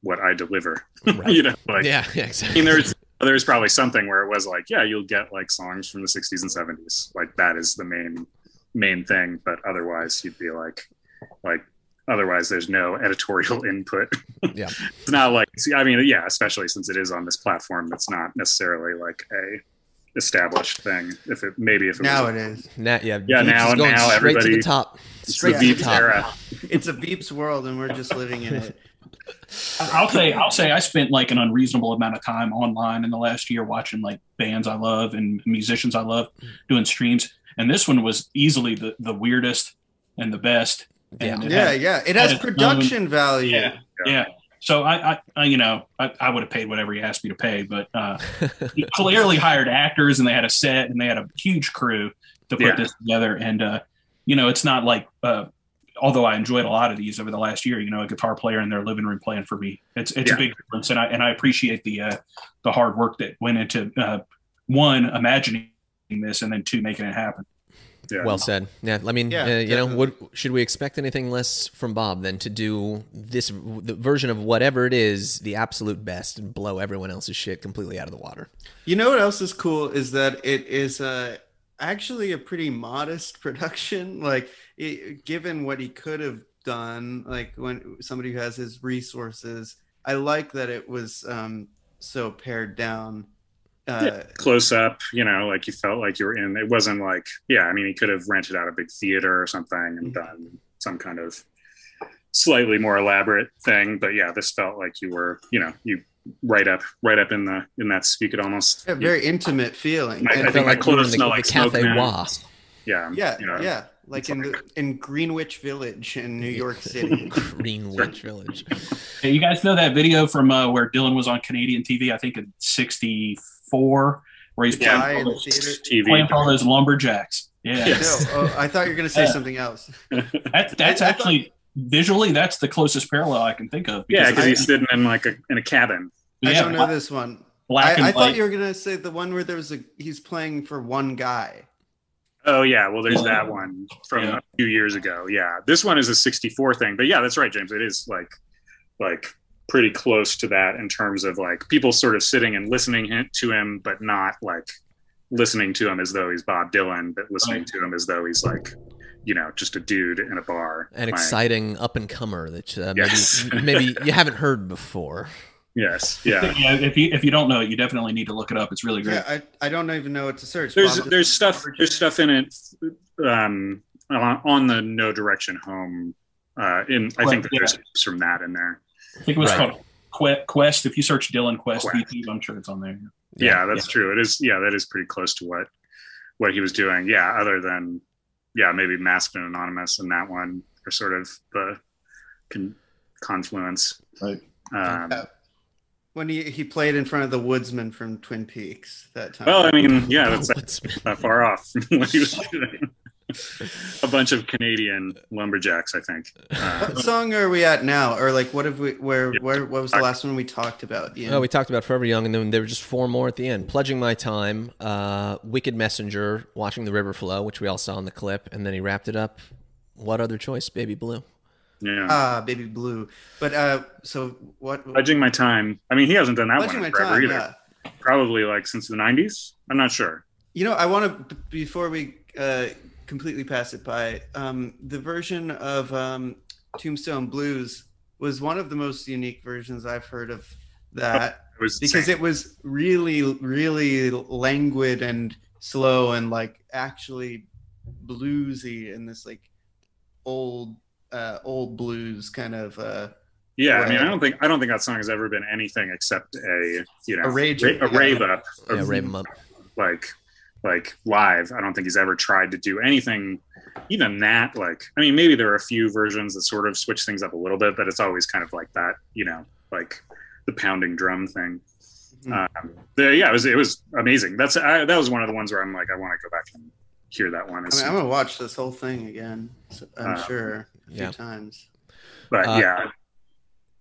what I deliver. you know, like yeah, yeah, I mean, there's there's probably something where it was like, yeah, you'll get like songs from the 60s and 70s, like that is the main main thing. But otherwise, you'd be like, like otherwise, there's no editorial input. Yeah. it's not like, see, I mean, yeah, especially since it is on this platform, that's not necessarily like a established thing. If it maybe if it Now was it is. Now, yeah, Yeah, Veeps now- is going now straight to the top. it's Straight the to the top. era. It's a Veeps world, and we're just living in it. I'll say I'll say I spent like an unreasonable amount of time online in the last year watching like bands I love and musicians I love doing streams. And this one was easily the, the weirdest and the best. And it Yeah, had- yeah. It has had its production value. yeah, yeah. So I, I, I you know, I, I would have paid whatever he asked me to pay, but uh, he clearly hired actors and they had a set and they had a huge crew to put Yeah. this together. And uh, you know, it's not like, uh, although I enjoyed a lot of these over the last year, you know, a guitar player in their living room playing for me. It's it's Yeah. a big difference, and I and I appreciate the uh, the hard work that went into uh, one imagining this and then two making it happen. Yeah. Well said. Yeah, I mean, Yeah, uh, you know, definitely. what should we expect anything less from Bob than to do this the version of whatever it is, the absolute best, and blow everyone else's shit completely out of the water? You know what else is cool is that it is uh, actually a pretty modest production. Like, it, given what he could have done, like when somebody who has his resources, I like that it was um, so pared down. Uh, close up, you know, like you felt like you were in. It wasn't like, yeah, I mean, he could have rented out a big theater or something and done some kind of slightly more elaborate thing. But yeah, this felt like you were, you know, you right up, right up in the in that. You could almost, a very intimate feeling. I, And- I felt think my like we were clothes the- smell the like Cafe smoke Yeah, yeah, you know, yeah, like in the, in Greenwich Village in New York City. Greenwich Village. Hey, you guys know that video from uh, where Dylan was on Canadian TV? I think in '64, where he's Yeah, playing, all those. TV. playing for all those lumberjacks. Yeah, Yes. No, oh, I thought you were going to say Yeah. something else. That, that's I- I actually visually that's the closest parallel I can think of. yeah, because he's sitting in like a in a cabin. I yeah, don't know this one. black I, and I thought you were gonna say the one where there was a he's playing for one guy. Oh yeah, well there's that one from Yeah. a few years ago. Yeah, this one is a '64 thing, but yeah, that's right, James. It is like like pretty close to that in terms of like people sort of sitting and listening to him, but not like listening to him as though he's Bob Dylan, but listening Right. to him as though he's like you know just a dude in a bar. An playing. exciting up and comer that uh, Yes. maybe maybe you haven't heard before. Yes, yeah. yeah, if you if you don't know it, you definitely need to look it up. It's really great. Yeah, I, I don't even know what to search. There's Bob, there's just- stuff there's stuff in it um, on, on the No Direction Home. Uh, in I think that Yeah. there's from that in there. I think it was Right. called Que- Quest. If you search Dylan Quest, Quest. YouTube, I'm sure it's on there. yeah, that's true it is yeah that is pretty close to what what he was doing yeah other than yeah maybe masked and anonymous and that one are sort of the con- confluence Right. um, Yeah. When he, he played in front of the woodsman from Twin Peaks that time. well i mean yeah that's What's- not far off from what he was doing a bunch of canadian lumberjacks i think uh, what song are we at now, or like what have we? Where where what was the last one we talked about? Ian? Oh, we talked about Forever Young, and then there were just four more at the end. Pledging My Time, uh, Wicked Messenger, Watching the River Flow, which we all saw in the clip, and then he wrapped it up. What other choice? Baby Blue. Yeah ah, baby blue. But uh, so what? pledging my time i mean he hasn't done that one forever time. either Yeah. probably like since the 90s i'm not sure You know, I want to before we uh, completely pass it by. Um, the version of um, Tombstone Blues was one of the most unique versions I've heard of that it was because it was really, really languid and slow and like actually bluesy and this like old, uh, old blues kind of uh, Yeah, I mean, I don't think I don't think that song has ever been anything except a you know A rage- ra- a yeah. rave up of Yeah, rave 'em up. like like live. I don't think he's ever tried to do anything, even that. Like, I mean, maybe there are a few versions that sort of switch things up a little bit, but it's always kind of like that, you know, like the pounding drum thing. Mhm. Um, the, yeah, it was it was amazing. That's I, that was one of the ones where I'm like, I want to go back and hear that one. I mean, I'm gonna watch this whole thing again. so- I'm Uh, sure a few times. but Uh, yeah,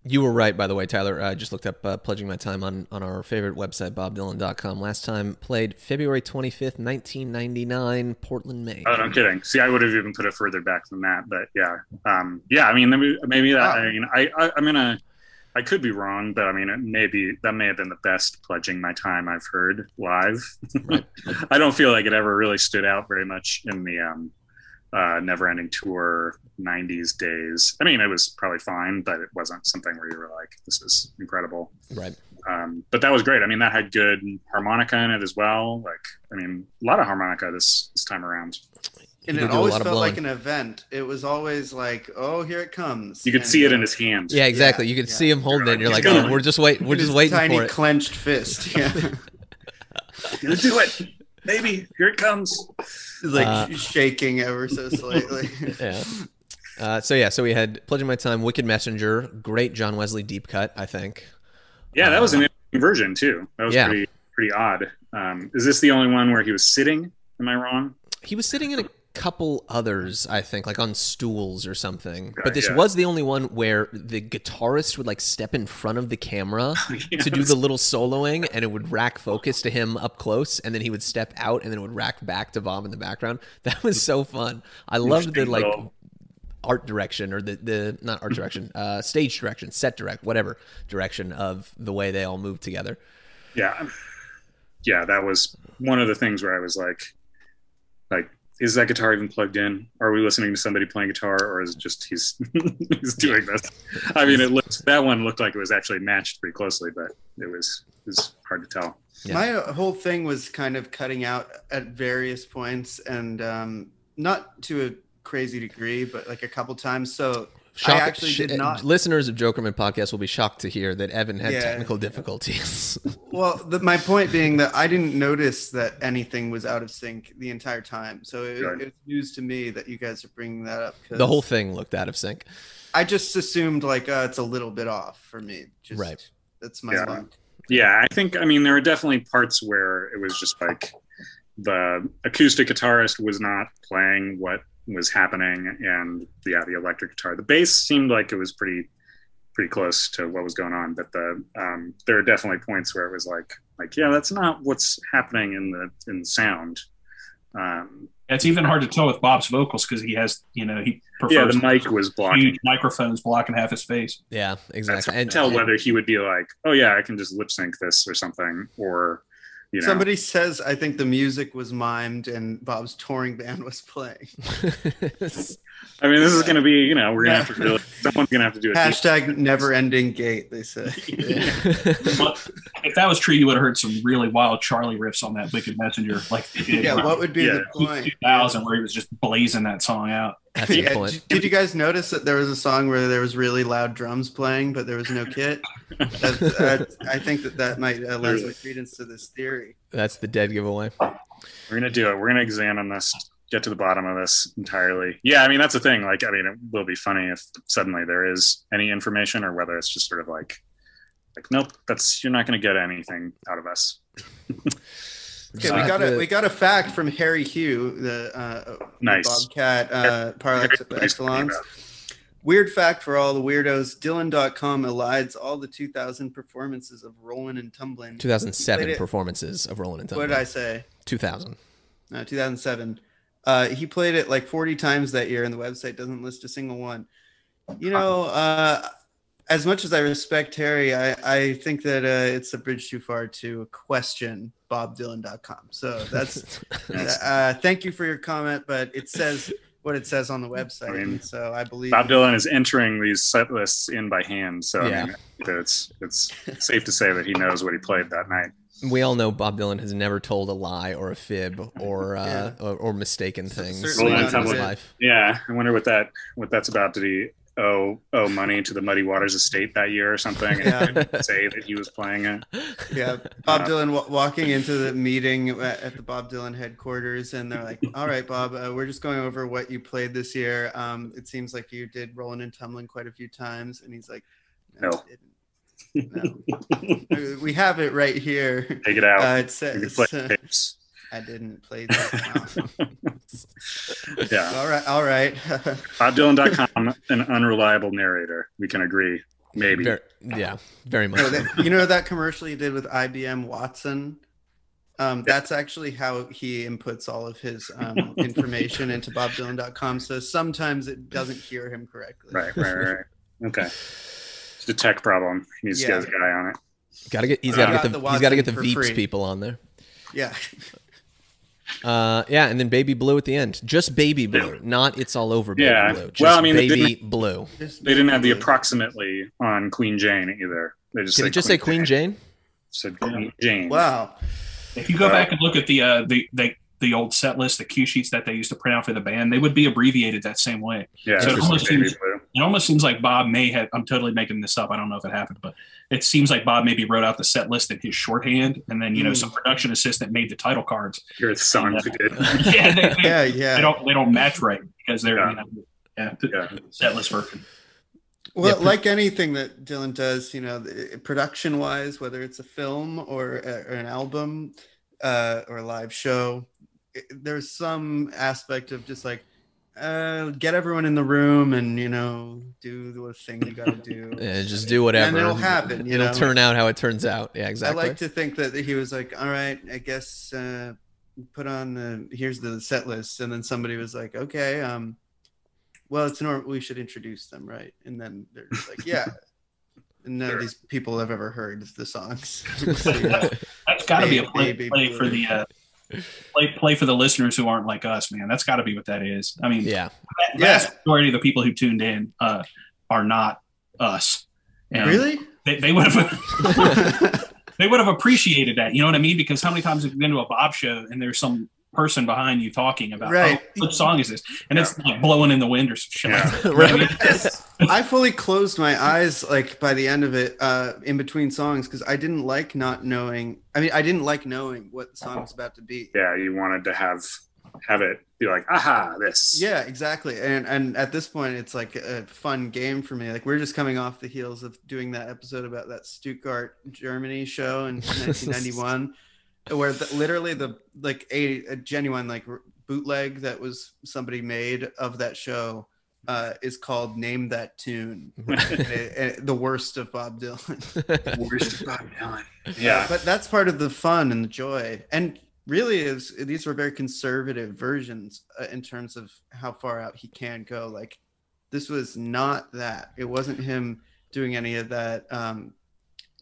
You were right, by the way, Tyler. I just looked up uh, Pledging My Time on, on our favorite website, bobdylan.com. Last time played February 25th, 1999, Portland, Maine. Oh, no kidding. See, I would have even put it further back than that, but yeah, um, yeah. I mean, maybe, maybe that. Wow. I mean, I, I, I'm gonna. I could be wrong, but I mean, it may be that may have been the best pledging my time I've heard live. Right. I don't feel like it ever really stood out very much in the um, uh, Never Ending Tour '90s days. I mean, it was probably fine, but it wasn't something where you were like, "This is incredible." Right. um, but that was great. I mean, that had good harmonica in it as well. Like, I mean, a lot of harmonica this this time around. and it did do a always felt like an event. It was always like, oh, here it comes. You could And, see it in his hand. Yeah, exactly. Yeah, you could yeah. see him holding it. and You're like, oh, we're just wait, we're just waiting tiny for it. Tiny clenched fist. Yeah, Gonna do it, baby. Here it comes. Like Uh, shaking ever so slightly. yeah. Uh, so yeah, so we had Pledging My Time, Wicked Messenger, great John Wesley deep cut, I think. Yeah, that was an interesting version too. That was Yeah. pretty pretty odd. Um, is this the only one where he was sitting? Am I wrong? He was sitting in a couple others, I think, like on stools or something. But this yeah. was the only one where the guitarist would like step in front of the camera to do the little soloing, and it would rack focus to him up close, and then he would step out, and then it would rack back to Bob in the background. That was so fun. I loved the like art direction or the the not art direction, uh, stage direction, set direct, whatever direction of the way they all moved together. Yeah, yeah. That was one of the things where I was like, like, is that guitar even plugged in? Are we listening to somebody playing guitar, or is it just he's he's doing this? I mean, it looked that one looked like it was actually matched pretty closely, but it was it was hard to tell. Yeah. My uh, whole thing was kind of cutting out at various points, and um, not to a crazy degree, but like a couple times. So I actually sh- did not. Listeners of Jokermen podcast will be shocked to hear that Evan had Yeah. technical difficulties. Well, the, my point being that I didn't notice that anything was out of sync the entire time. So it, Right. it's news to me that you guys are bringing that up. the whole thing looked out of sync. I just assumed like uh, it's a little bit off for me. Just, Right. That's my Yeah. luck. Yeah, I think I mean there were definitely parts where it was just like the acoustic guitarist was not playing what was happening, and yeah, the electric guitar. The bass seemed like it was pretty pretty close to what was going on, but the um, there are definitely points where it was like like yeah, that's not what's happening in the in the sound. Um, It's even hard to tell with Bob's vocals because he has, you know, he yeah, the mic was blocking. huge microphones blocking half his face. Yeah, That's exactly. hard to And tell whether he would be like, oh yeah, I can just lip sync this or something, or you know, Somebody says I think the music was mimed and Bob's touring band was playing. I mean, this is going to be, you know, we're going to have to really, someone's going to have to do it. Hashtag never ending gate, they say. But if that was true, you would have heard some really wild Charlie riffs on that Wicked Messenger, like yeah, around what would be Yeah. the point? 2000, where he was just blazing that song out. That's a Yeah, point. did, did you guys notice that there was a song where there was really loud drums playing, but there was no kit? That's, that, I think that that might uh, lend some credence to this theory. That's the dead giveaway. We're going to do it. We're going to examine this, get to the bottom of this entirely. Yeah, I mean, that's the thing. Like, I mean, it will be funny if suddenly there is any information or whether it's just sort of like, like, nope, that's, you're not going to get anything out of us. Okay, we got a we got a fact from Harry Hugh, the uh, Nice. Bobcat uh, par Harry ex- knows excellence. Weird fact for all the weirdos: Dylan.com elides all the 2000 performances of Rollin' and Tumblin'. 2007 performances of Rolling and Tumblin. What Thunder. did I say? 2000. No, 2007. Uh, he played it like 40 times that year, and the website doesn't list a single one. You know, uh, as much as I respect Terry, I, I think that uh, it's a bridge too far to question BobDylan.com. So that's uh, thank you for your comment, but it says what it says on the website, I mean, so I believe. Bob Dylan is entering these set lists in by hand. So, Yeah. I mean, it's, it's safe to say that he knows what he played that night. We all know Bob Dylan has never told a lie or a fib or uh, Yeah. or, or mistaken things certainly in his life. Yeah, I wonder what that what that's about. Did he owe owe money to the Muddy Waters estate that year or something? Yeah. And say that he was playing it. Yeah, Bob Dylan wa- walking into the meeting at at the Bob Dylan headquarters, and they're like, "All right, Bob, uh, we're just going over what you played this year. Um, it seems like you did Rolling and Tumbling quite a few times." And he's like, No. I didn't. No. we have it right here. Take it out. Uh, it you can says play uh. I didn't play that. yeah, all right, all right. BobDylan.com, an unreliable narrator. We can agree. Maybe. Ver- yeah, very much. No, so. that- you know that commercial he did with IBM Watson? Um, that's actually how he inputs all of his um, information into BobDylan.com. So sometimes it doesn't hear him correctly. Right, right, right. right. Okay. It's a tech problem. He needs to Yeah. get his guy on it. Gotta get. He's got to get the. the he's got to get the Veeps free. people on there. Yeah. Uh, yeah, and then Baby Blue at the end. Just Baby Blue, not It's All Over Baby Yeah. Blue. Just Well, I mean, they Baby Blue. They didn't have the approximately on Queen Jane either. They just Did say it just say Queen Jane? said Queen Jane. Wow. If you go back and look at the uh, the the the old set list, the cue sheets that they used to print out for the band, they would be abbreviated that same way. Yeah, So it almost seems- It almost seems like Bob may have. I'm totally making this up. I don't know if it happened, but it seems like Bob maybe wrote out the set list in his shorthand, and then you know Mm. some production assistant made the title cards. Here are the songs did. yeah, they, they, Yeah, they yeah. don't they don't match right because they're Yeah. you know, yeah, Yeah. set list version. Well, Yeah, like anything that Dylan does, you know, production wise, whether it's a film or, a, or an album uh, or a live show, it, there's some aspect of just like, uh, get everyone in the room and, you know, do the thing you got to do. Yeah, just do whatever. And it'll happen, you it'll know? turn out how it turns out. Yeah, exactly. I like to think that he was like, all right, I guess uh, put on the here's the set list, and then somebody was like, okay, um, well, it's normal. We should introduce them, right? And then they're just like, yeah. None Sure. of these people have ever heard the songs. So, yeah. That's got to be a Baby- play, play for the uh, play play for the listeners who aren't like us, man. That's got to be what that is. I mean, yeah. the vast majority of the people who tuned in uh, are not us. And really? They, they would have they would have appreciated that. You know what I mean? Because how many times have you been to a Bob show and there's some person behind you talking about Right. oh, what song is this? And it's like blowing in the wind or some shit. like Yeah. that. You I mean? right. I fully closed my eyes like by the end of it, uh, in between songs, because I didn't like not knowing. I mean, I didn't like knowing what the song was about to be. Yeah, you wanted to have have it be like, aha, this. Yeah, exactly. And and at this point, it's like a fun game for me. Like we're just coming off the heels of doing that episode about that Stuttgart, Germany show in 1991, where the, literally the like a, a genuine like r- bootleg that was somebody made of that show uh, is called "Name That Tune," And it- and the worst of Bob Dylan. Worst of Bob Dylan. Yeah. but that's part of the fun and the joy and really is these were very conservative versions uh, in terms of how far out he can go like this was not that it wasn't him doing any of that um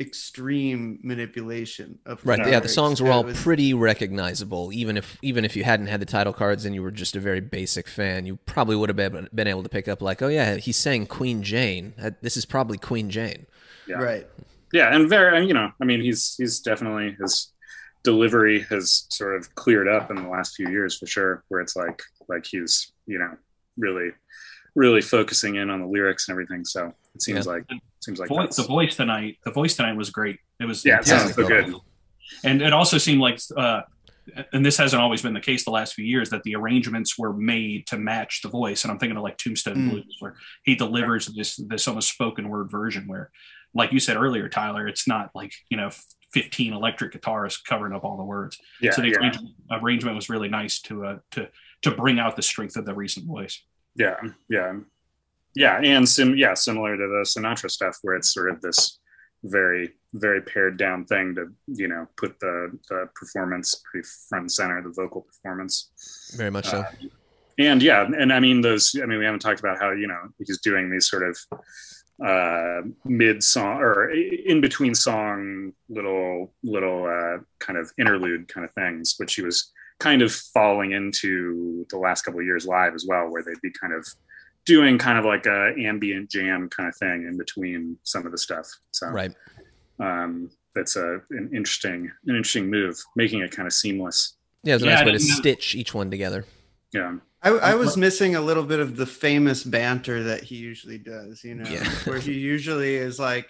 extreme manipulation of Right. Yeah, the songs were all was- pretty recognizable. Even if even if you hadn't had the title cards and you were just a very basic fan, you probably would have been, been able to pick up like, oh yeah, he's saying Queen Jane. Uh, this is probably Queen Jane. Yeah. right yeah, and very, and, you know, I mean, he's he's definitely his delivery has sort of cleared up in the last few years for sure. Where it's like like he's you know really really focusing in on the lyrics and everything. So it seems Yeah. like seems like Voice, the voice tonight, the voice tonight was great. It was yeah, it sounds so good. and it also seemed like uh and this hasn't always been the case the last few years that the arrangements were made to match the voice and i'm thinking of like tombstone Mm. blues where he delivers this this almost spoken word version where like you said earlier tyler it's not like you know 15 electric guitars covering up all the words Yeah, so the yeah, arrangement, arrangement was really nice to uh to to bring out the strength of the recent voice yeah, yeah, yeah, and sim yeah, similar to the Sinatra stuff where it's sort of this very very pared down thing to you know put the the performance pretty front and center, the vocal performance. Very much so. Uh, and yeah, and I mean those. I mean, we haven't talked about how you know he's doing these sort of uh, mid song or in between song little little uh, kind of interlude kind of things, which he was kind of falling into the last couple of years live as well, where they'd be kind of doing kind of like a ambient jam kind of thing in between some of the stuff. So Right. um, that's a an interesting an interesting move, making it kind of seamless. Yeah, it's a Yeah, nice I way to know- stitch each one together. Yeah. I, I was missing a little bit of the famous banter that he usually does, you know, Yeah. where he usually is like,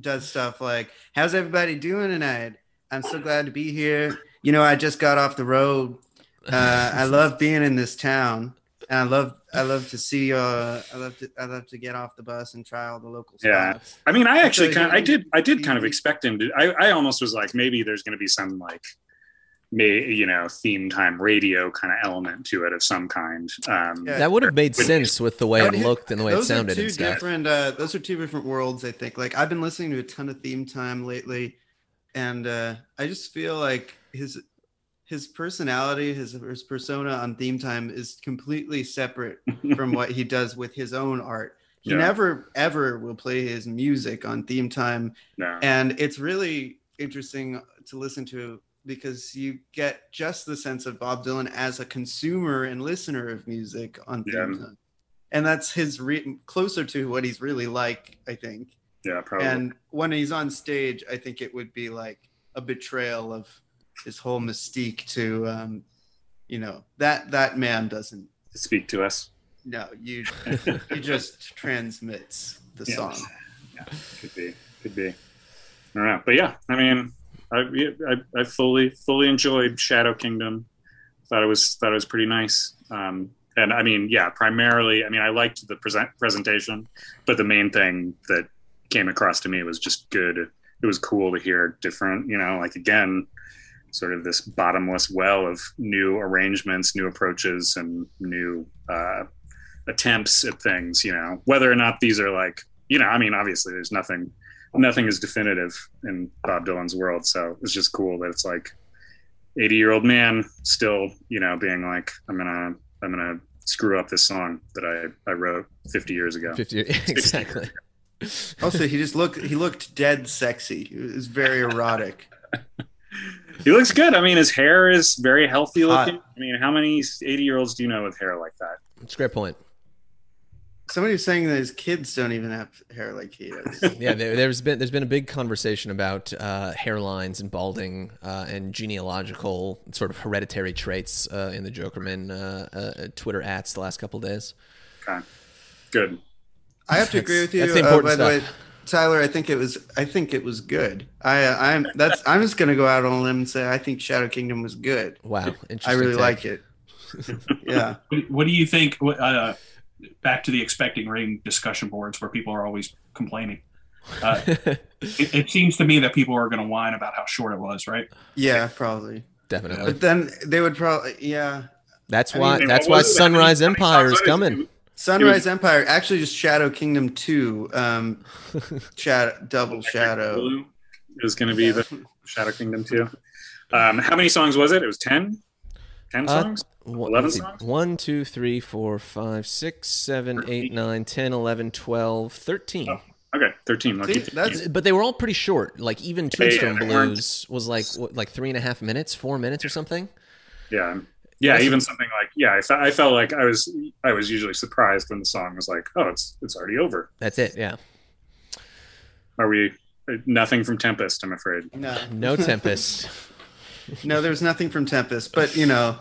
does stuff like, How's everybody doing tonight? I'm so glad to be here. You know, I just got off the road. Uh, I love being in this town. And I love, I love to see, uh, I love to, I love to get off the bus and try all the local Yeah. spots. I mean, I actually So kind of, I did, I did kind of expect him to. I, I almost was like, maybe there's going to be some like, may you know, theme time radio kind of element to it of some kind. Um, Yeah. That would have made sense with the way it it- looked and the way it sounded are two different uh those are two different worlds i think like i've been listening to a ton of theme time lately and uh i just feel like his his personality his his persona on theme time is completely separate from what he does with his own art he Yeah. never ever will play his music on theme time no. and it's really interesting to listen to because you get just the sense of Bob Dylan as a consumer and listener of music on theme Yeah. time. and that's his re- closer to what he's really like, I think. Yeah, probably. And when he's on stage, I think it would be like a betrayal of his whole mystique to, um, you know, that that man doesn't. Speak to us. No, you he just transmits the Yeah. song. Yeah, could be, could be. I don't know, but yeah, I mean, I, I, I fully, fully enjoyed Shadow Kingdom. Thought it was, thought it was pretty nice. Um, and I mean, yeah, primarily, I mean, I liked the present presentation, but the main thing that came across to me was just good. It was cool to hear different, you know, like again, sort of this bottomless well of new arrangements, new approaches, and new uh, attempts at things. You know, whether or not these are like, you know, I mean, obviously, there's nothing, nothing is definitive in Bob Dylan's world. So it's just cool that it's like 80 year old man still, you know, being like, I'm gonna, I'm gonna screw up this song that I, I wrote 50 years ago. 50 exactly. Also, he just looked he looked dead sexy. It was very erotic. He looks good. I mean, his hair is very healthy Hot. looking. I mean, how many 80 year olds do you know with hair like that? It's a great point. Somebody was saying that his kids don't even have hair like he does. Yeah, there, there's been there's been a big conversation about uh, hairlines and balding uh, and genealogical sort of hereditary traits uh, in the Jokermen uh, uh, Twitter ads the last couple days. Okay. Good. I have to agree with you. that's the uh, important by the way, stuff. Tyler, I think it was. I think it was good. I, I'm. That's. I'm just gonna go out on a limb and say I think Shadow Kingdom was good. Wow, interesting. I really take. like it. yeah. What- What do you think? Uh, back to the Expecting Rain discussion boards where people are always complaining. Uh, it, it seems to me that people are going to whine about how short it was, right? Yeah. Probably. Definitely. But then they would probably. Yeah. That's I why. mean, that's why was it? How many- Sunrise Empire is was it? coming. Sunrise Empire. Actually, just Shadow Kingdom two. Um, shadow double shadow. Blue is going to be the Shadow Kingdom Two. Um, how many songs was it? It was 10? 10 Uh, songs? One, 11 let's see. songs? One, two, three, four, five, six, seven, eight, nine, 10, 11, 12, 13. Oh. Okay, 13. See, 13. that's But they were all pretty short. Like even yeah, Tombstone they weren't- Blues was like what, like three and a half minutes, four minutes or something. yeah. Yeah, even something like yeah, I, fe- I felt like I was I was usually surprised when the song was like, oh, it's it's already over. That's it. Yeah. Are we nothing from Tempest? I'm afraid. no. No Tempest. No, there's nothing from Tempest, but you know,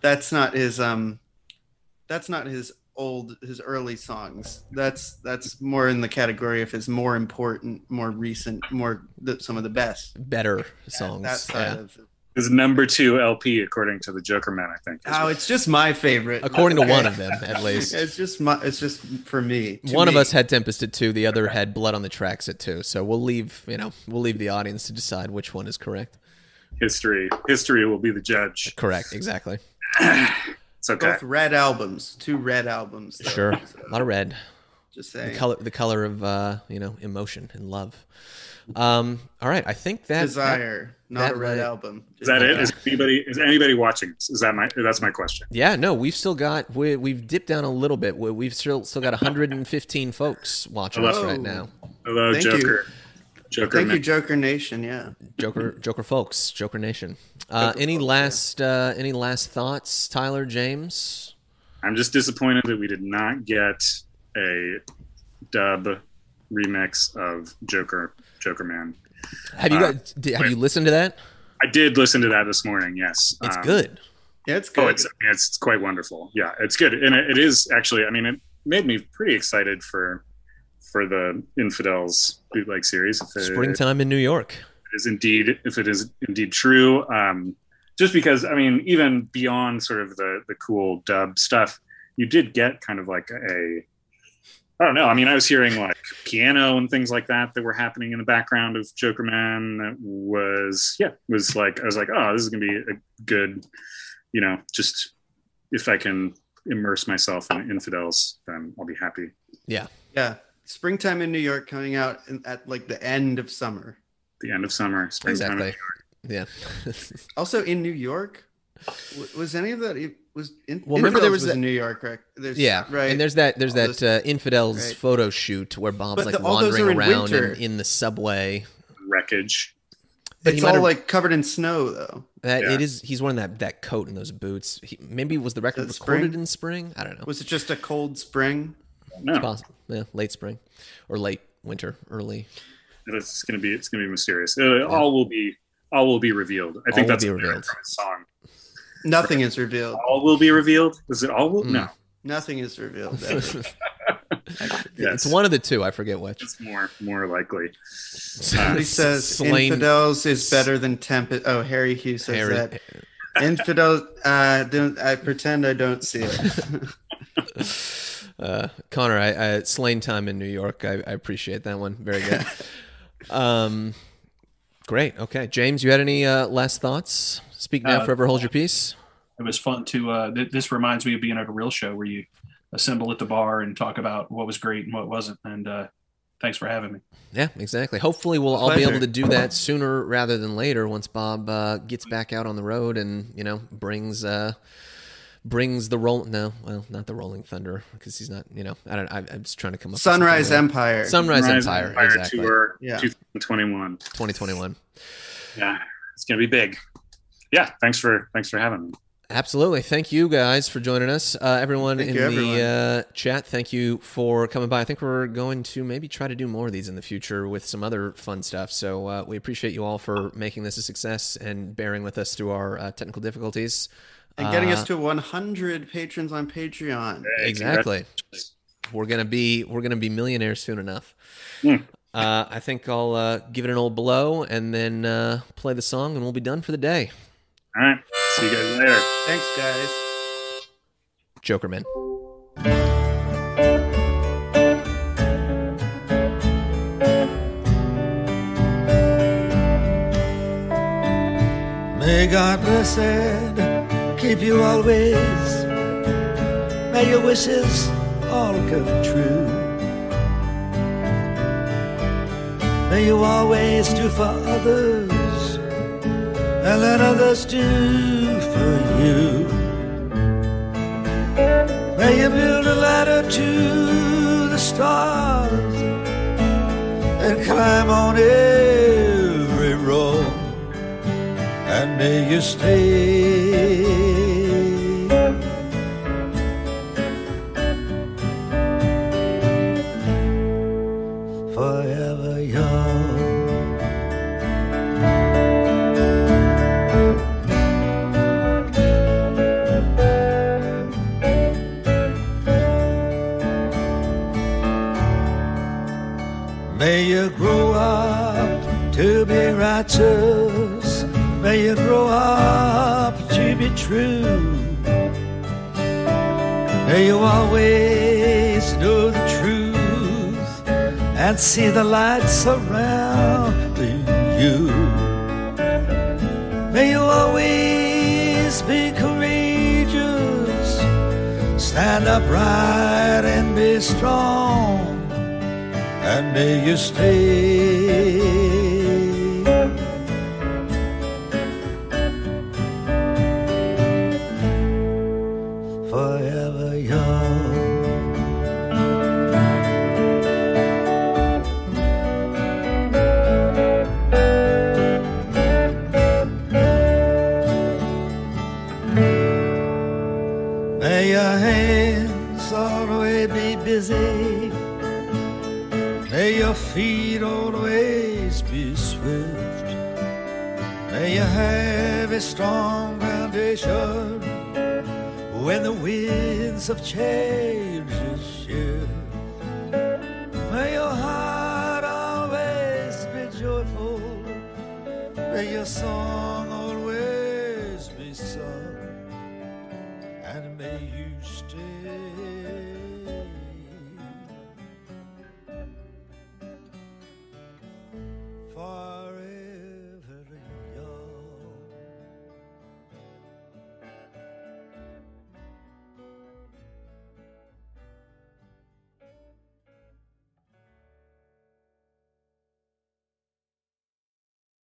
that's not his um that's not his old his early songs. That's that's more in the category of his more important, more recent, more the, some of the best. Better songs. That side yeah. of it. His number two LP, according to the Joker Man, I think. Oh, what- it's just my favorite. According to one of them, at least. It's just my it's just for me. To One of us had Tempest at two. The other had Blood on the Tracks at two. So we'll leave. You know, we'll leave the audience to decide which one is correct. history. History will be the judge. Correct. Exactly. It's okay. both red albums, two red albums. though, Sure. so A lot of red. just The color. The color of uh, you know emotion and love. Um. All right. I think that Desire, not that a red might- album. Is that it? Is anybody is anybody watching? Is that my that's my question? Yeah, no, we've still got we, we've dipped down a little bit. We- We've still still got 115 folks watching us right now. Hello, Thank you. Joker. Joker. Thank Man. you, Joker Nation. Yeah. Joker Joker folks, Joker Nation. Uh, any last uh, any last thoughts, Tyler James? I'm just disappointed that we did not get a dub remix of Joker Joker Man. Have you Uh, got did, have you listened to that? I did listen to that this morning. Yes, It's Um, good. Yeah, it's good. Oh, it's it's quite wonderful. Yeah, it's good, and it, it is actually. I mean, it made me pretty excited for for the Infidels bootleg series. If it, Springtime in New York. is indeed if it is indeed true um just because i mean even beyond sort of the the cool dub stuff you did get kind of like a i don't know i mean i was hearing like piano and things like that that were happening in the background of joker man that was yeah was like i was like oh this is gonna be a good you know just if i can immerse myself in infidels then i'll be happy Yeah. yeah. Springtime in New York coming out at like the end of summer. the end of summer springtime Exactly. Yeah. Also in New York. W- Was any of that? it Was in, Well, remember there was Infidels that- in New York, right? There's, yeah. right. And there's that there's All that those- uh, infidels right. photo shoot where Bob's But like the- wandering in around in, in the subway. wreckage But he it's might all have- like covered in snow though. That Yeah. it is. He's wearing that that coat and those boots. He, maybe was the record Is recorded spring? in spring? I don't know. Was it just a cold spring? no Possible. Yeah, late spring or late winter, early. It's gonna be it's gonna be mysterious. Uh, All will be all will be revealed. I think All will that's be a revealed. song. Nothing is revealed. All will be revealed. Is it all? Will? Mm. No, Nothing is revealed. ever. yes, It's one of the two. I forget which. It's more more likely. Somebody says Slane- infidels is better than tempest. Oh, Harry Hughes says Harry- that infidels. Uh, don't I pretend I don't see it? Uh, Connor, I, I slain time in New York. I, I appreciate that one. Very good. um, great. Okay, James, you had any uh, last thoughts? Speak now, Uh, forever hold your peace. It was fun to. Uh, th- this reminds me of being at a real show where you assemble at the bar and talk about what was great and what wasn't. And uh, thanks for having me. Yeah, exactly. Hopefully, we'll all be able to do that sooner rather than later once Bob uh, gets back out on the road and you know brings uh, brings the roll. No, well, not the Rolling Thunder because he's not. You know, I don't. I, I'm just trying to come up. with Sunrise there. Empire. Sunrise Rise Empire. Empire Exactly. Tour Yeah. 2021. 2021. Yeah, it's gonna be big. Yeah, thanks for thanks for having me. Absolutely. Thank you guys for joining us. Uh, everyone Thank in you, everyone. the uh, chat, thank you for coming by. I think we're going to maybe try to do more of these in the future with some other fun stuff. So uh, we appreciate you all for making this a success and bearing with us through our uh, technical difficulties. and getting Uh, us to 100 patrons on Patreon. Exactly. We're gonna be we're gonna be millionaires soon enough. Uh, I think I'll uh, give it an old blow and then uh, play the song, and we'll be done for the day. All right, see you guys later. Thanks, guys. Jokerman. May God blessed keep you always. May your wishes all come true. May you always do for others and let others do for you. May you build a ladder to the stars and climb on every road and may you stay May you grow up to be true. May you always know the truth and see the light surrounding you. May you always be courageous, stand upright and be strong and may you stay a strong foundation. When the winds of change